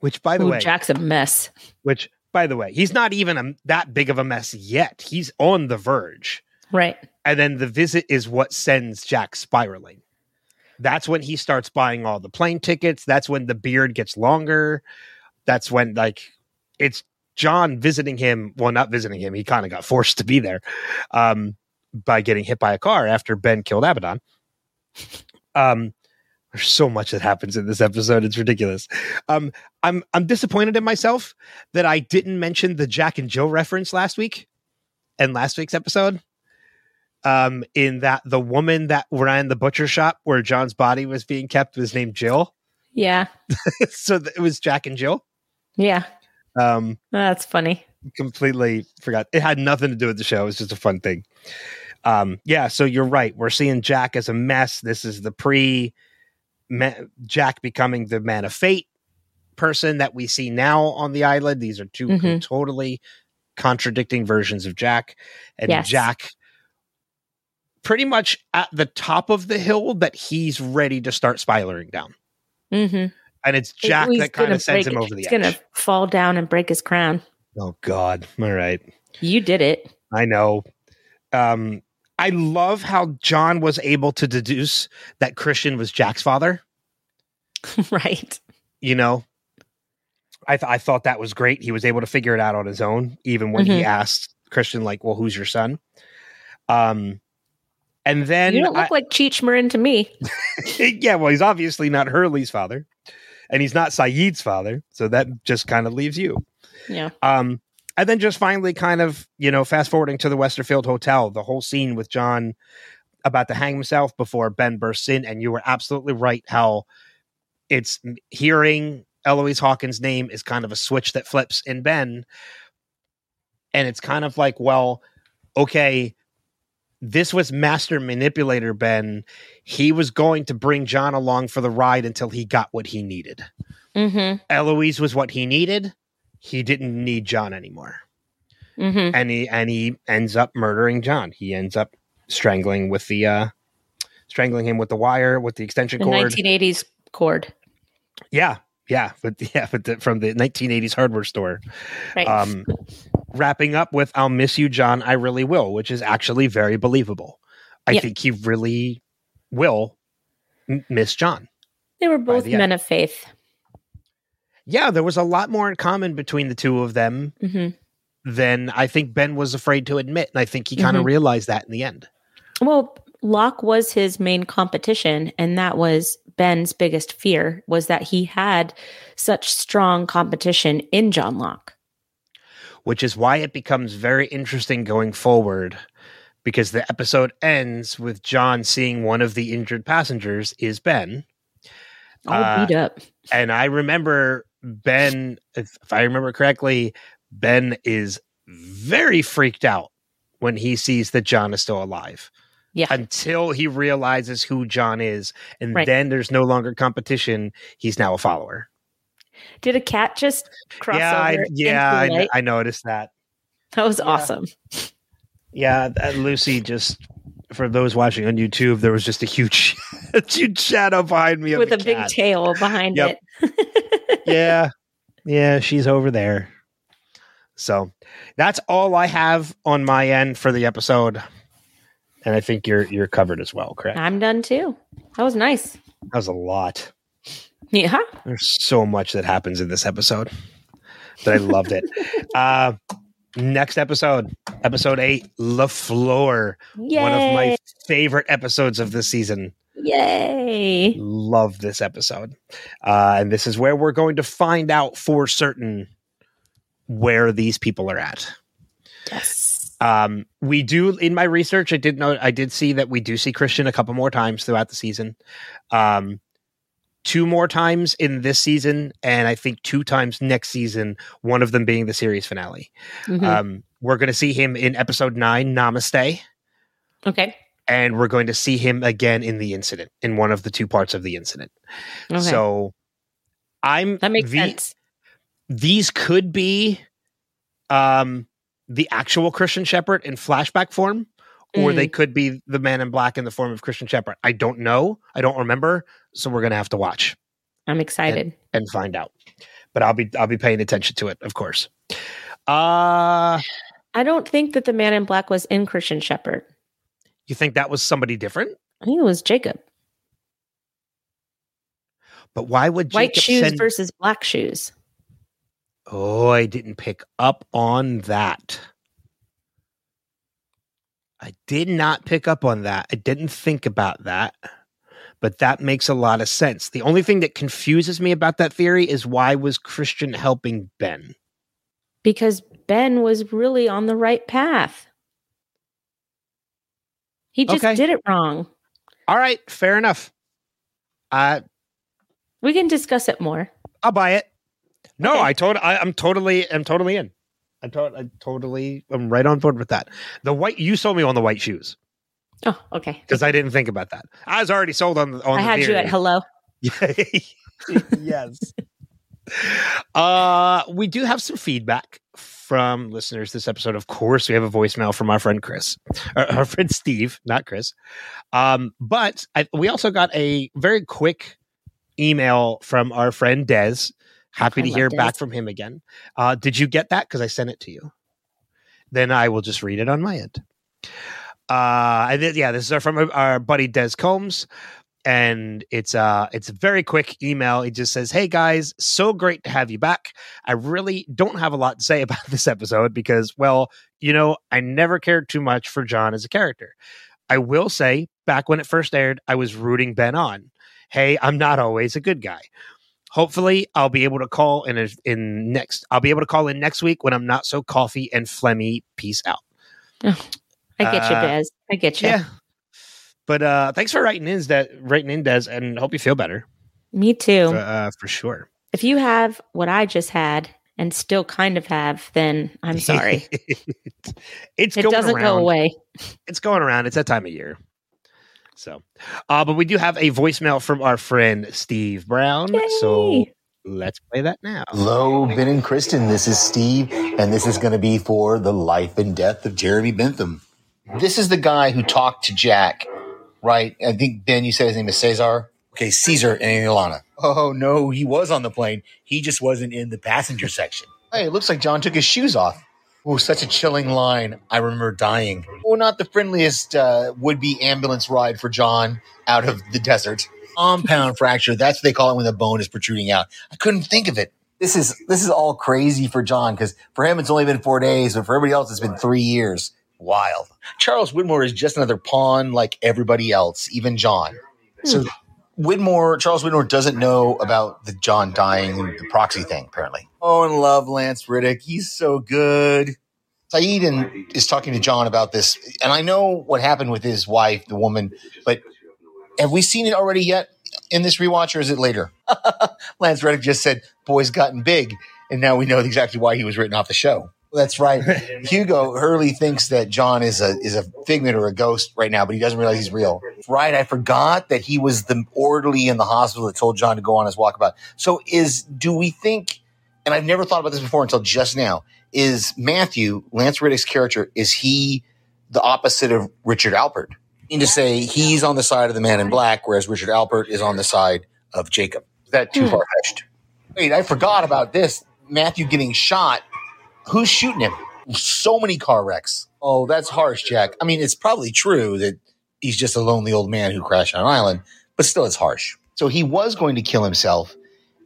which by the Ooh, way, Jack's a mess. which by the way, he's not even a, that big of a mess yet. He's on the verge. Right. And then the visit is what sends Jack spiraling. That's when he starts buying all the plane tickets. That's when the beard gets longer. That's when, like, it's John visiting him. Well, not visiting him. He kind of got forced to be there um, by getting hit by a car after Ben killed Abaddon. Um, there's so much that happens in this episode. It's ridiculous. Um, I'm I'm disappointed in myself that I didn't mention the Jack and Jill reference last week and last week's episode um, in that the woman that ran the butcher shop where John's body was being kept was named Jill. Yeah. so th- it was Jack and Jill. Yeah. Um, That's funny. completely forgot. It had nothing to do with the show. It was just a fun thing. Um, yeah, so you're right. We're seeing Jack as a mess. This is the pre Jack becoming the man of fate person that we see now on the island. These are 2 Mhm. totally contradicting versions of Jack. And Yes. Jack pretty much at the top of the hill that he's ready to start spiraling down. Mm-hmm. And it's Jack that kind of sends him over the He's edge. gonna fall down and break his crown. Oh God. All right. You did it. I know. Um, I love how John was able to deduce that Christian was Jack's father. right. You know, I th- I thought that was great. He was able to figure it out on his own, even when he Mhm. asked Christian, like, "Well, who's your son?" Um, and then you don't look I- like Cheech Marin to me. yeah, well, he's obviously not Hurley's father, and he's not Sayid's father, so that just kind of leaves you. Yeah. Um, and then just finally, kind of, you know, fast forwarding to the Westerfield Hotel, the whole scene with John about to hang himself before Ben bursts in. And you were absolutely right how it's hearing Eloise Hawking's name is kind of a switch that flips in Ben. And it's kind of like, well, okay, this was Master Manipulator Ben. He was going to bring John along for the ride until he got what he needed. Mm-hmm. Eloise was what he needed. He didn't need John anymore. Mm-hmm. And he and he ends up murdering John. He ends up strangling with the uh strangling him with the wire with the extension The cord. 1980s cord. yeah. Yeah, but yeah, but the, from the 1980s hardware store. Right. Um wrapping up with I'll miss you John, I really will, which is actually very believable. I think he really will m- miss John. they were both the end. men of faith. Yeah, there was a lot more in common between the two of them Mm-hmm. than I think Ben was afraid to admit. And I think he kind of Mhm. realized that in the end. Well, Locke was his main competition, and that was Ben's biggest fear was that he had such strong competition in John Locke. Which is why it becomes very interesting going forward because the episode ends with John seeing one of the injured passengers is Ben. All Uh, beat up. And I remember Ben, if, if I remember correctly, Ben is very freaked out when he sees that John is still alive. Yeah. Until he realizes who John is. And Right. then there's no longer competition. He's now a follower. Did a cat just cross yeah, I, over? yeah, I. I noticed that. that was yeah. awesome. Yeah, that Lucy just for those watching on YouTube, there was just a huge, a huge shadow behind me of With the a big tail behind Yep. it. yeah, yeah, she's over there. So that's all I have on my end for the episode, and I think you're you're covered as well. Correct? I'm done too. That was nice. That was a lot. Yeah. There's so much that happens in this episode, that I loved it. uh, next episode, episode eight, La Fleur, Yay. one of my favorite episodes of the season. Yay. love this episode. Uh, and this is where we're going to find out for certain where these people are at. Yes. Um, we do in my research, I did know I did see that we do see Christian a couple more times throughout the season. Um, two more times in this season, and I think two times next season, one of them being the series finale. Mhm. Um, we're going to see him in episode nine, Namaste. okay. and we're going to see him again in the incident in one of the two parts of the incident. Okay. So I'm That makes the- sense. These could be um the actual Christian Shepherd in flashback form, or Mm. they could be the man in black in the form of Christian Shepherd. I don't know. I don't remember. So we're gonna have to watch I'm excited. and find out. But I'll be I'll be paying attention to it, of course. Uh I don't think that the man in black was in Christian Shepherd. you think that was somebody different? I think it was Jacob. But why would White Jacob shoes send- versus black shoes. Oh, I didn't pick up on that. I did not pick up on that. I didn't think about that. But that makes a lot of sense. The only thing that confuses me about that theory is why was Christian helping Ben? because Ben was really on the right path. He just Okay. did it wrong. All right, fair enough. Uh, We can discuss it more. I'll buy it. No, Okay. I told I, I'm totally I'm totally in. I, to, I totally I'm right on board with that. The white you sold me on the white shoes Oh, okay. because I didn't think about that. I was already sold on on I the had you theory. at hello. yes. Uh, we do have some feedback from listeners this episode. Of course, we have a voicemail from our friend Chris, our friend Steve, not Chris. Um, but I, we also got a very quick email from our friend Des. Happy I to hear back from him again. Uh, did you get that? Because I sent it to you. Then I will just read it on my end. Uh, and then, yeah, this is our, from our buddy Des Combs and it's uh it's a very quick email it just says hey guys so great to have you back i really don't have a lot to say about this episode because well you know i never cared too much for john as a character i will say back when it first aired i was rooting ben on hey i'm not always a good guy hopefully i'll be able to call in a, in next i'll be able to call in next week when i'm not so coffee and phlegmy peace out I get you, Uh, Des. I get you. yeah but uh thanks for writing in that writing in des and hope you feel better Me too. uh, for sure. if you have what I just had and still kind of have, then I'm sorry. it's it going doesn't around. go away. It's going around. It's that time of year. So, uh, but we do have a voicemail from our friend Steve Brown. So let's play that now. Hello, Ben and Kristen. This is Steve, and this is going to be for the life and death of Jeremy Bentham. This is the guy who talked to Jack, right? I think, Ben, you said his name is Caesar. Okay, Caesar and Ilana. Oh, no, he was on the plane. He just wasn't in the passenger section. Hey, it looks like John took his shoes off. Oh, such a chilling line. I remember dying. Well, not the friendliest uh, would be ambulance ride for John out of the desert. Compound fracture. That's what they call it when the bone is protruding out. I couldn't think of it. This is this is all crazy for John because for him it's only been four days, but for everybody else it's been three years. Wild. Charles Widmore is just another pawn like everybody else, even John. So Widmore, Charles Widmore doesn't know about the John dying the proxy thing, apparently. Oh, and love Lance Reddick. He's so good. Sayid and, is talking to John about this, and I know what happened with his wife, the woman, but have we seen it already yet in this rewatch, or is it later? Lance Reddick just said, "Boy's gotten big," and now we know exactly why he was written off the show. That's right. Hugo Hurley thinks that John is a is a figment or a ghost right now, but he doesn't realize he's real. Right? I forgot that he was the orderly in the hospital that told John to go on his walkabout. So, is do we think? And I've never thought about this before until just now. Is Matthew Lance Reddick's character? Is he the opposite of Richard Alpert? mean to say he's on the side of the man in black, whereas Richard Alpert is on the side of Jacob. Is that too Hmm. far fetched? Wait, I forgot about this. Matthew getting shot. Who's shooting him? So many car wrecks. Oh, that's harsh, Jack. I mean, it's probably true that he's just a lonely old man who crashed on an island, but still, it's harsh. So he was going to kill himself,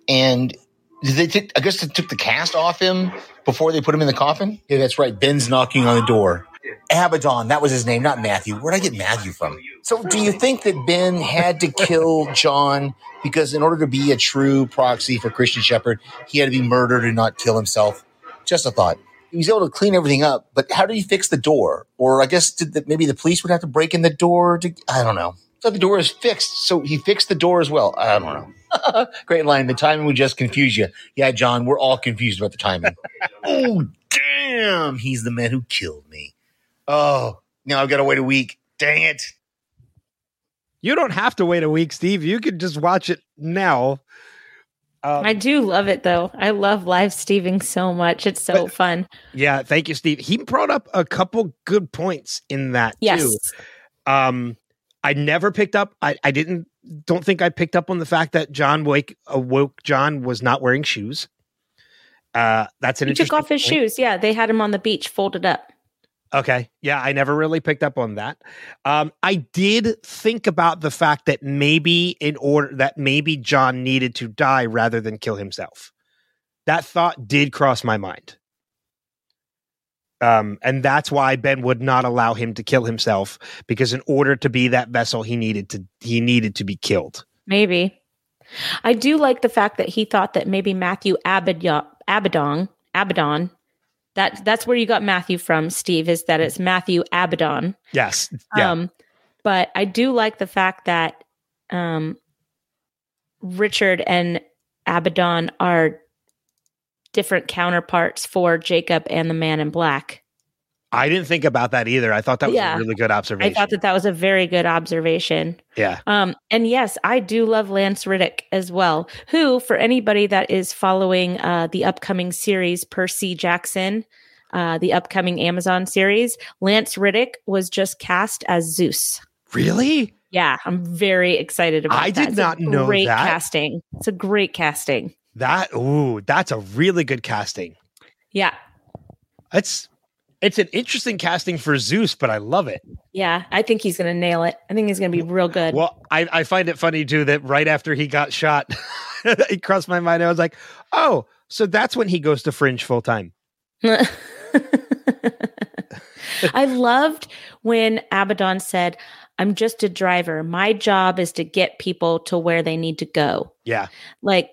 and they take, I guess they took the cast off him before they put him in the coffin. Yeah, that's right. Ben's knocking on the door. Abaddon, that was his name, not Matthew. Where'd I get Matthew from? So, do you think that Ben had to kill John because, in order to be a true proxy for Christian Shepherd, he had to be murdered and not kill himself? Just a thought. He was able to clean everything up, but how did he fix the door? Or I guess did the, maybe the police would have to break in the door to. I don't know. So the door is fixed, so he fixed the door as well. I don't know. Great line. The timing would just confuse you. Yeah, John, we're all confused about the timing. oh, damn! He's the man who killed me. Oh, now I've got to wait a week. Dang it. You don't have to wait a week, Steve. You could just watch it now. Um, I do love it though. I love live Steving so much. It's so But- fun. yeah, thank you, Steve. He brought up a couple good points in that Yes. too. Um, I never picked up. I, I didn't. Don't think I picked up on the fact that John Wake awoke. John was not wearing shoes. Uh, that's an interesting. He took off his point. shoes. Yeah, they had him on the beach folded up. Okay. Yeah, I never really picked up on that. Um, I did think about the fact that maybe in order that maybe John needed to die rather than kill himself. That thought did cross my mind. Um, and that's why Ben would not allow him to kill himself because in order to be that vessel, he needed to he needed to be killed. Maybe. I do like the fact that he thought that maybe Matthew Abaddon, Abaddon, that that's where you got Matthew from, Steve, is that it's Matthew Abaddon. Yes. Yeah. Um, but I do like the fact that um, Richard and Abaddon are different counterparts for Jacob and the Man in Black. I didn't think about that either. I thought that was Yeah. a really good observation. I thought that that was a very good observation. yeah. Um, and yes, I do love Lance Reddick as well. Who, for anybody that is following uh, the upcoming series, Percy Jackson, uh, the upcoming Amazon series, Lance Reddick was just cast as Zeus. Really? Yeah, I'm very excited about I that. did It's not know great that. casting. It's a great casting. That ooh, that's a really good casting. Yeah. It's it's an interesting casting for Zeus, but I love it. Yeah, I think he's going to nail it. I think he's going to be real good. Well, I, I find it funny too that right after he got shot, it crossed my mind. I was like, oh, so that's when he goes to Fringe full time. I loved when Abaddon said, I'm just a driver. My job is to get people to where they need to go. Yeah. Like,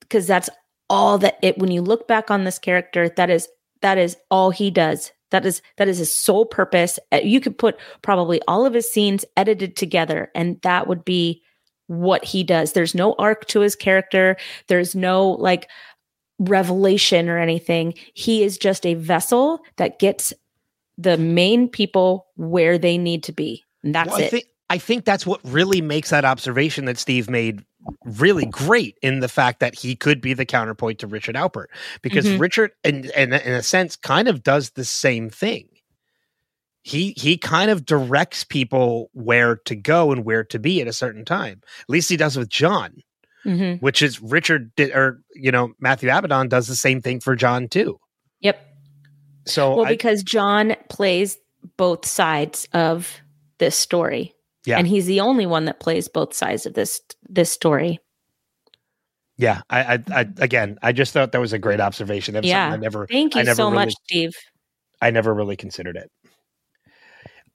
because that's all that it, when you look back on this character, that is, that is all he does. That is, that is his sole purpose. Uh, You could put probably all of his scenes edited together and that would be what he does. There's no arc to his character. There's no like revelation or anything. He is just a vessel that gets the main people where they need to be. And that's Well, I it. think I think that's what really makes that observation that Steve made really great in the fact that he could be the counterpoint to Richard Alpert because Mhm. Richard, in, in in a sense, kind of does the same thing. He he kind of directs people where to go and where to be at a certain time. At least he does with John, Mhm. which is Richard did, or you know Matthew Abaddon does the same thing for John too. Yep. So Well, I- because John plays both sides of this story. Yeah. And he's the only one that plays both sides of this this story. yeah, I, I, I again, I just thought that was a great observation. That's Yeah. I never Thank you never so really- much, Steve. I never really considered it.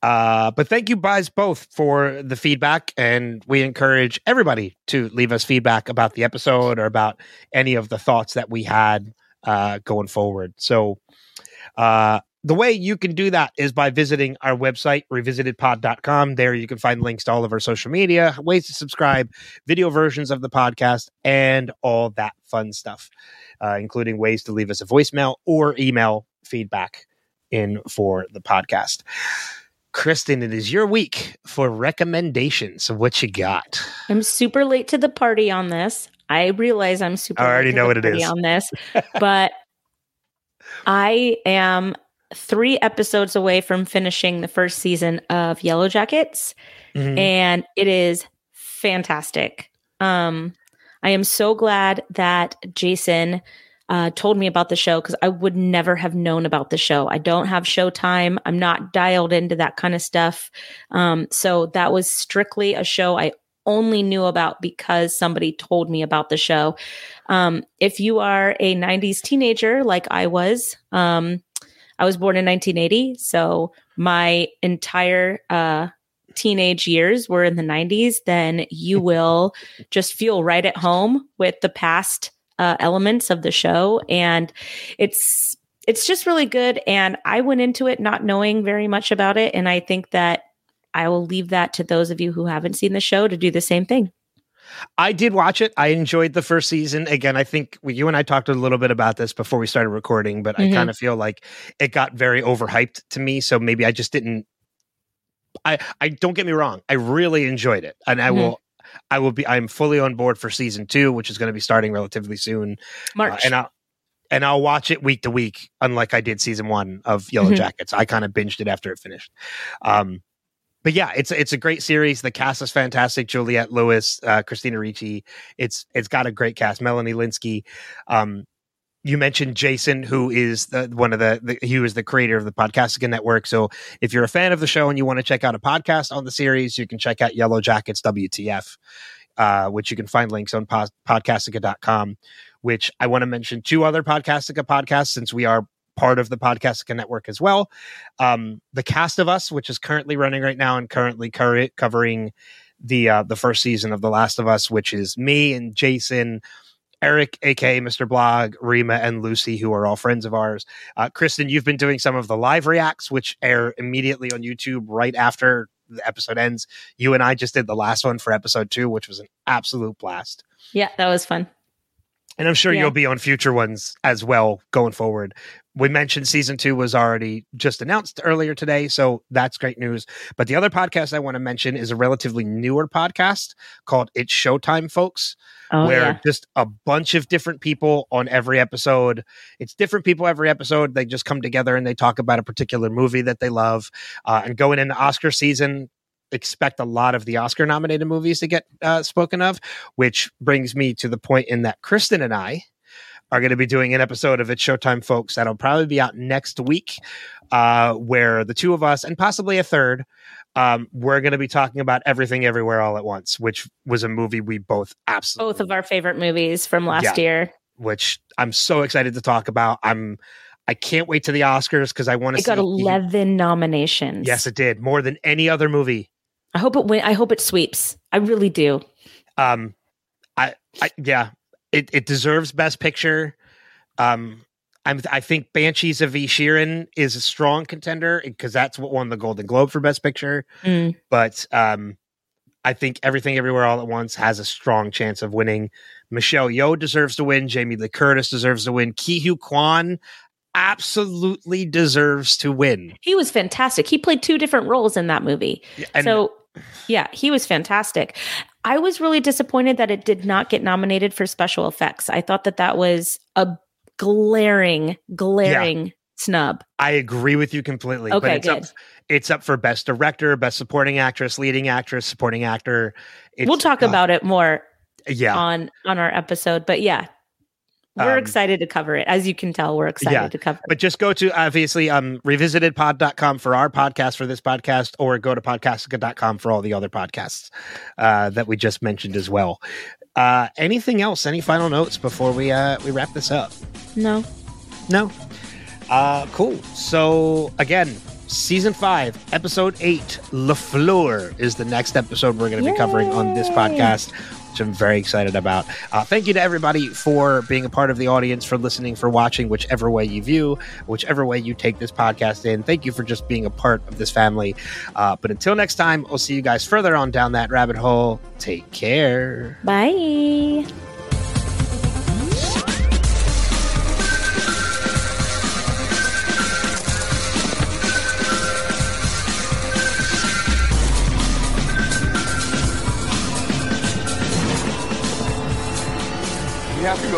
Uh, but thank you guys both for the feedback, and we encourage everybody to leave us feedback about the episode or about any of the thoughts that we had uh, going forward. So, uh, the way you can do that is by visiting our website, revisitedpod.com. There you can find links to all of our social media, ways to subscribe, video versions of the podcast, and all that fun stuff, uh, including ways to leave us a voicemail or email feedback in for the podcast. Kristen, it is your week for recommendations. Of what you got? I'm super late to the party on this. I realize I'm super I already late to know the what it is. on this, but I am three episodes away from finishing the first season of Yellowjackets. Mhm. and it is fantastic. Um, I am so glad that Jason uh, told me about the show because I would never have known about the show. I don't have Showtime. I'm not dialed into that kind of stuff. Um, so that was strictly a show I only knew about because somebody told me about the show. Um, if you are a 90s teenager like I was, um, I was born in 1980. So my entire uh, teenage years were in the 90s, then you will just feel right at home with the past uh, elements of the show. And it's it's just really good. And I went into it not knowing very much about it. And I think that I will leave that to those of you who haven't seen the show to do the same thing. I did watch it. I enjoyed the first season. Again, I think we, you and I talked a little bit about this before we started recording, but I Mhm. kind of feel like it got very overhyped to me. So maybe I just didn't. I I don't get me wrong. I really enjoyed it, and I Mhm. will. I will be. I'm fully on board for season two, which is going to be starting relatively soon. March. Uh, and I'll and I'll watch it week to week, unlike I did season one of Yellow Mhm. Jackets. I kind of binged it after it finished. Um, but yeah, it's it's a great series. The cast is fantastic. Juliette Lewis, uh, Christina Ricci. It's it's got a great cast. Melanie Lynskey. Um, you mentioned Jason, who is the, one of the, the he was the creator of the Podcastica Network. So if you're a fan of the show and you want to check out a podcast on the series, you can check out Yellowjackets WTF, uh, which you can find links on pod, podcastica.com. Which I want to mention two other Podcastica podcasts since we are part of the Podcastica Network as well. Um, the Cast of Us, which is currently running right now and currently cur- covering the uh, the first season of The Last of Us, which is me and Jason. Eric, aka Mr. Blog, Rima, and Lucy, who are all friends of ours. Uh, Kristen, you've been doing some of the live reacts, which air immediately on YouTube right after the episode ends. You and I just did the last one for episode two, which was an absolute blast. yeah, that was fun. And I'm sure Yeah. you'll be on future ones as well going forward. We mentioned season two was already just announced earlier today, so that's great news. But the other podcast I want to mention is a relatively newer podcast called It's Showtime, folks Oh where yeah. just a bunch of different people on every episode. It's different people every episode. They just come together and they talk about a particular movie that they love. Uh, and going into Oscar season, expect a lot of the Oscar nominated movies to get uh, spoken of, which brings me to the point in that Kristen and I are going to be doing an episode of It's Showtime, folks, that'll probably be out next week, uh, where the two of us and possibly a third um, we're going to be talking about everything everywhere all at once, which was a movie we both absolutely Both of our favorite movies from last Yeah. year. which I'm so excited to talk about. I'm I can't wait to the Oscars because I want to It see. got 11 nominations. Yes, it did more than any other movie. I hope it win. I hope it sweeps. I really do. Um, I, I yeah, it it deserves Best Picture. Um, I'm I think Banshees of Inisherin is a strong contender because that's what won the Golden Globe for Best Picture. Mm. But um, I think Everything Everywhere All at Once has a strong chance of winning. Michelle Yeoh deserves to win. Jamie Lee Curtis deserves to win. Ki Kwan absolutely deserves to win. He was fantastic. He played two different roles in that movie. And so, yeah, he was fantastic. I was really disappointed that it did not get nominated for special effects. I thought that that was a glaring, glaring snub. I agree with you completely. Okay, but it's good. up it's up for best director, best supporting actress, leading actress, supporting actor. It's, we'll talk uh, about it more yeah. on on our episode, but yeah, we're Um, excited to cover it. As you can tell, we're excited Yeah, to cover it. But just go to obviously um revisitedpod.com for our podcast for this podcast, or go to podcastica.com for all the other podcasts uh, that we just mentioned as well. Uh, anything else? Any final notes before we uh, we wrap this up? No, No. Uh, cool. So again, season five, episode eight, LaFleur is the next episode we're going to be covering on this podcast, which I'm very excited about. Uh, thank you to everybody for being a part of the audience, for listening, for watching, whichever way you view, whichever way you take this podcast in. Thank you for just being a part of this family. Uh, but until next time, we'll see you guys further on down that rabbit hole. Take care. bye.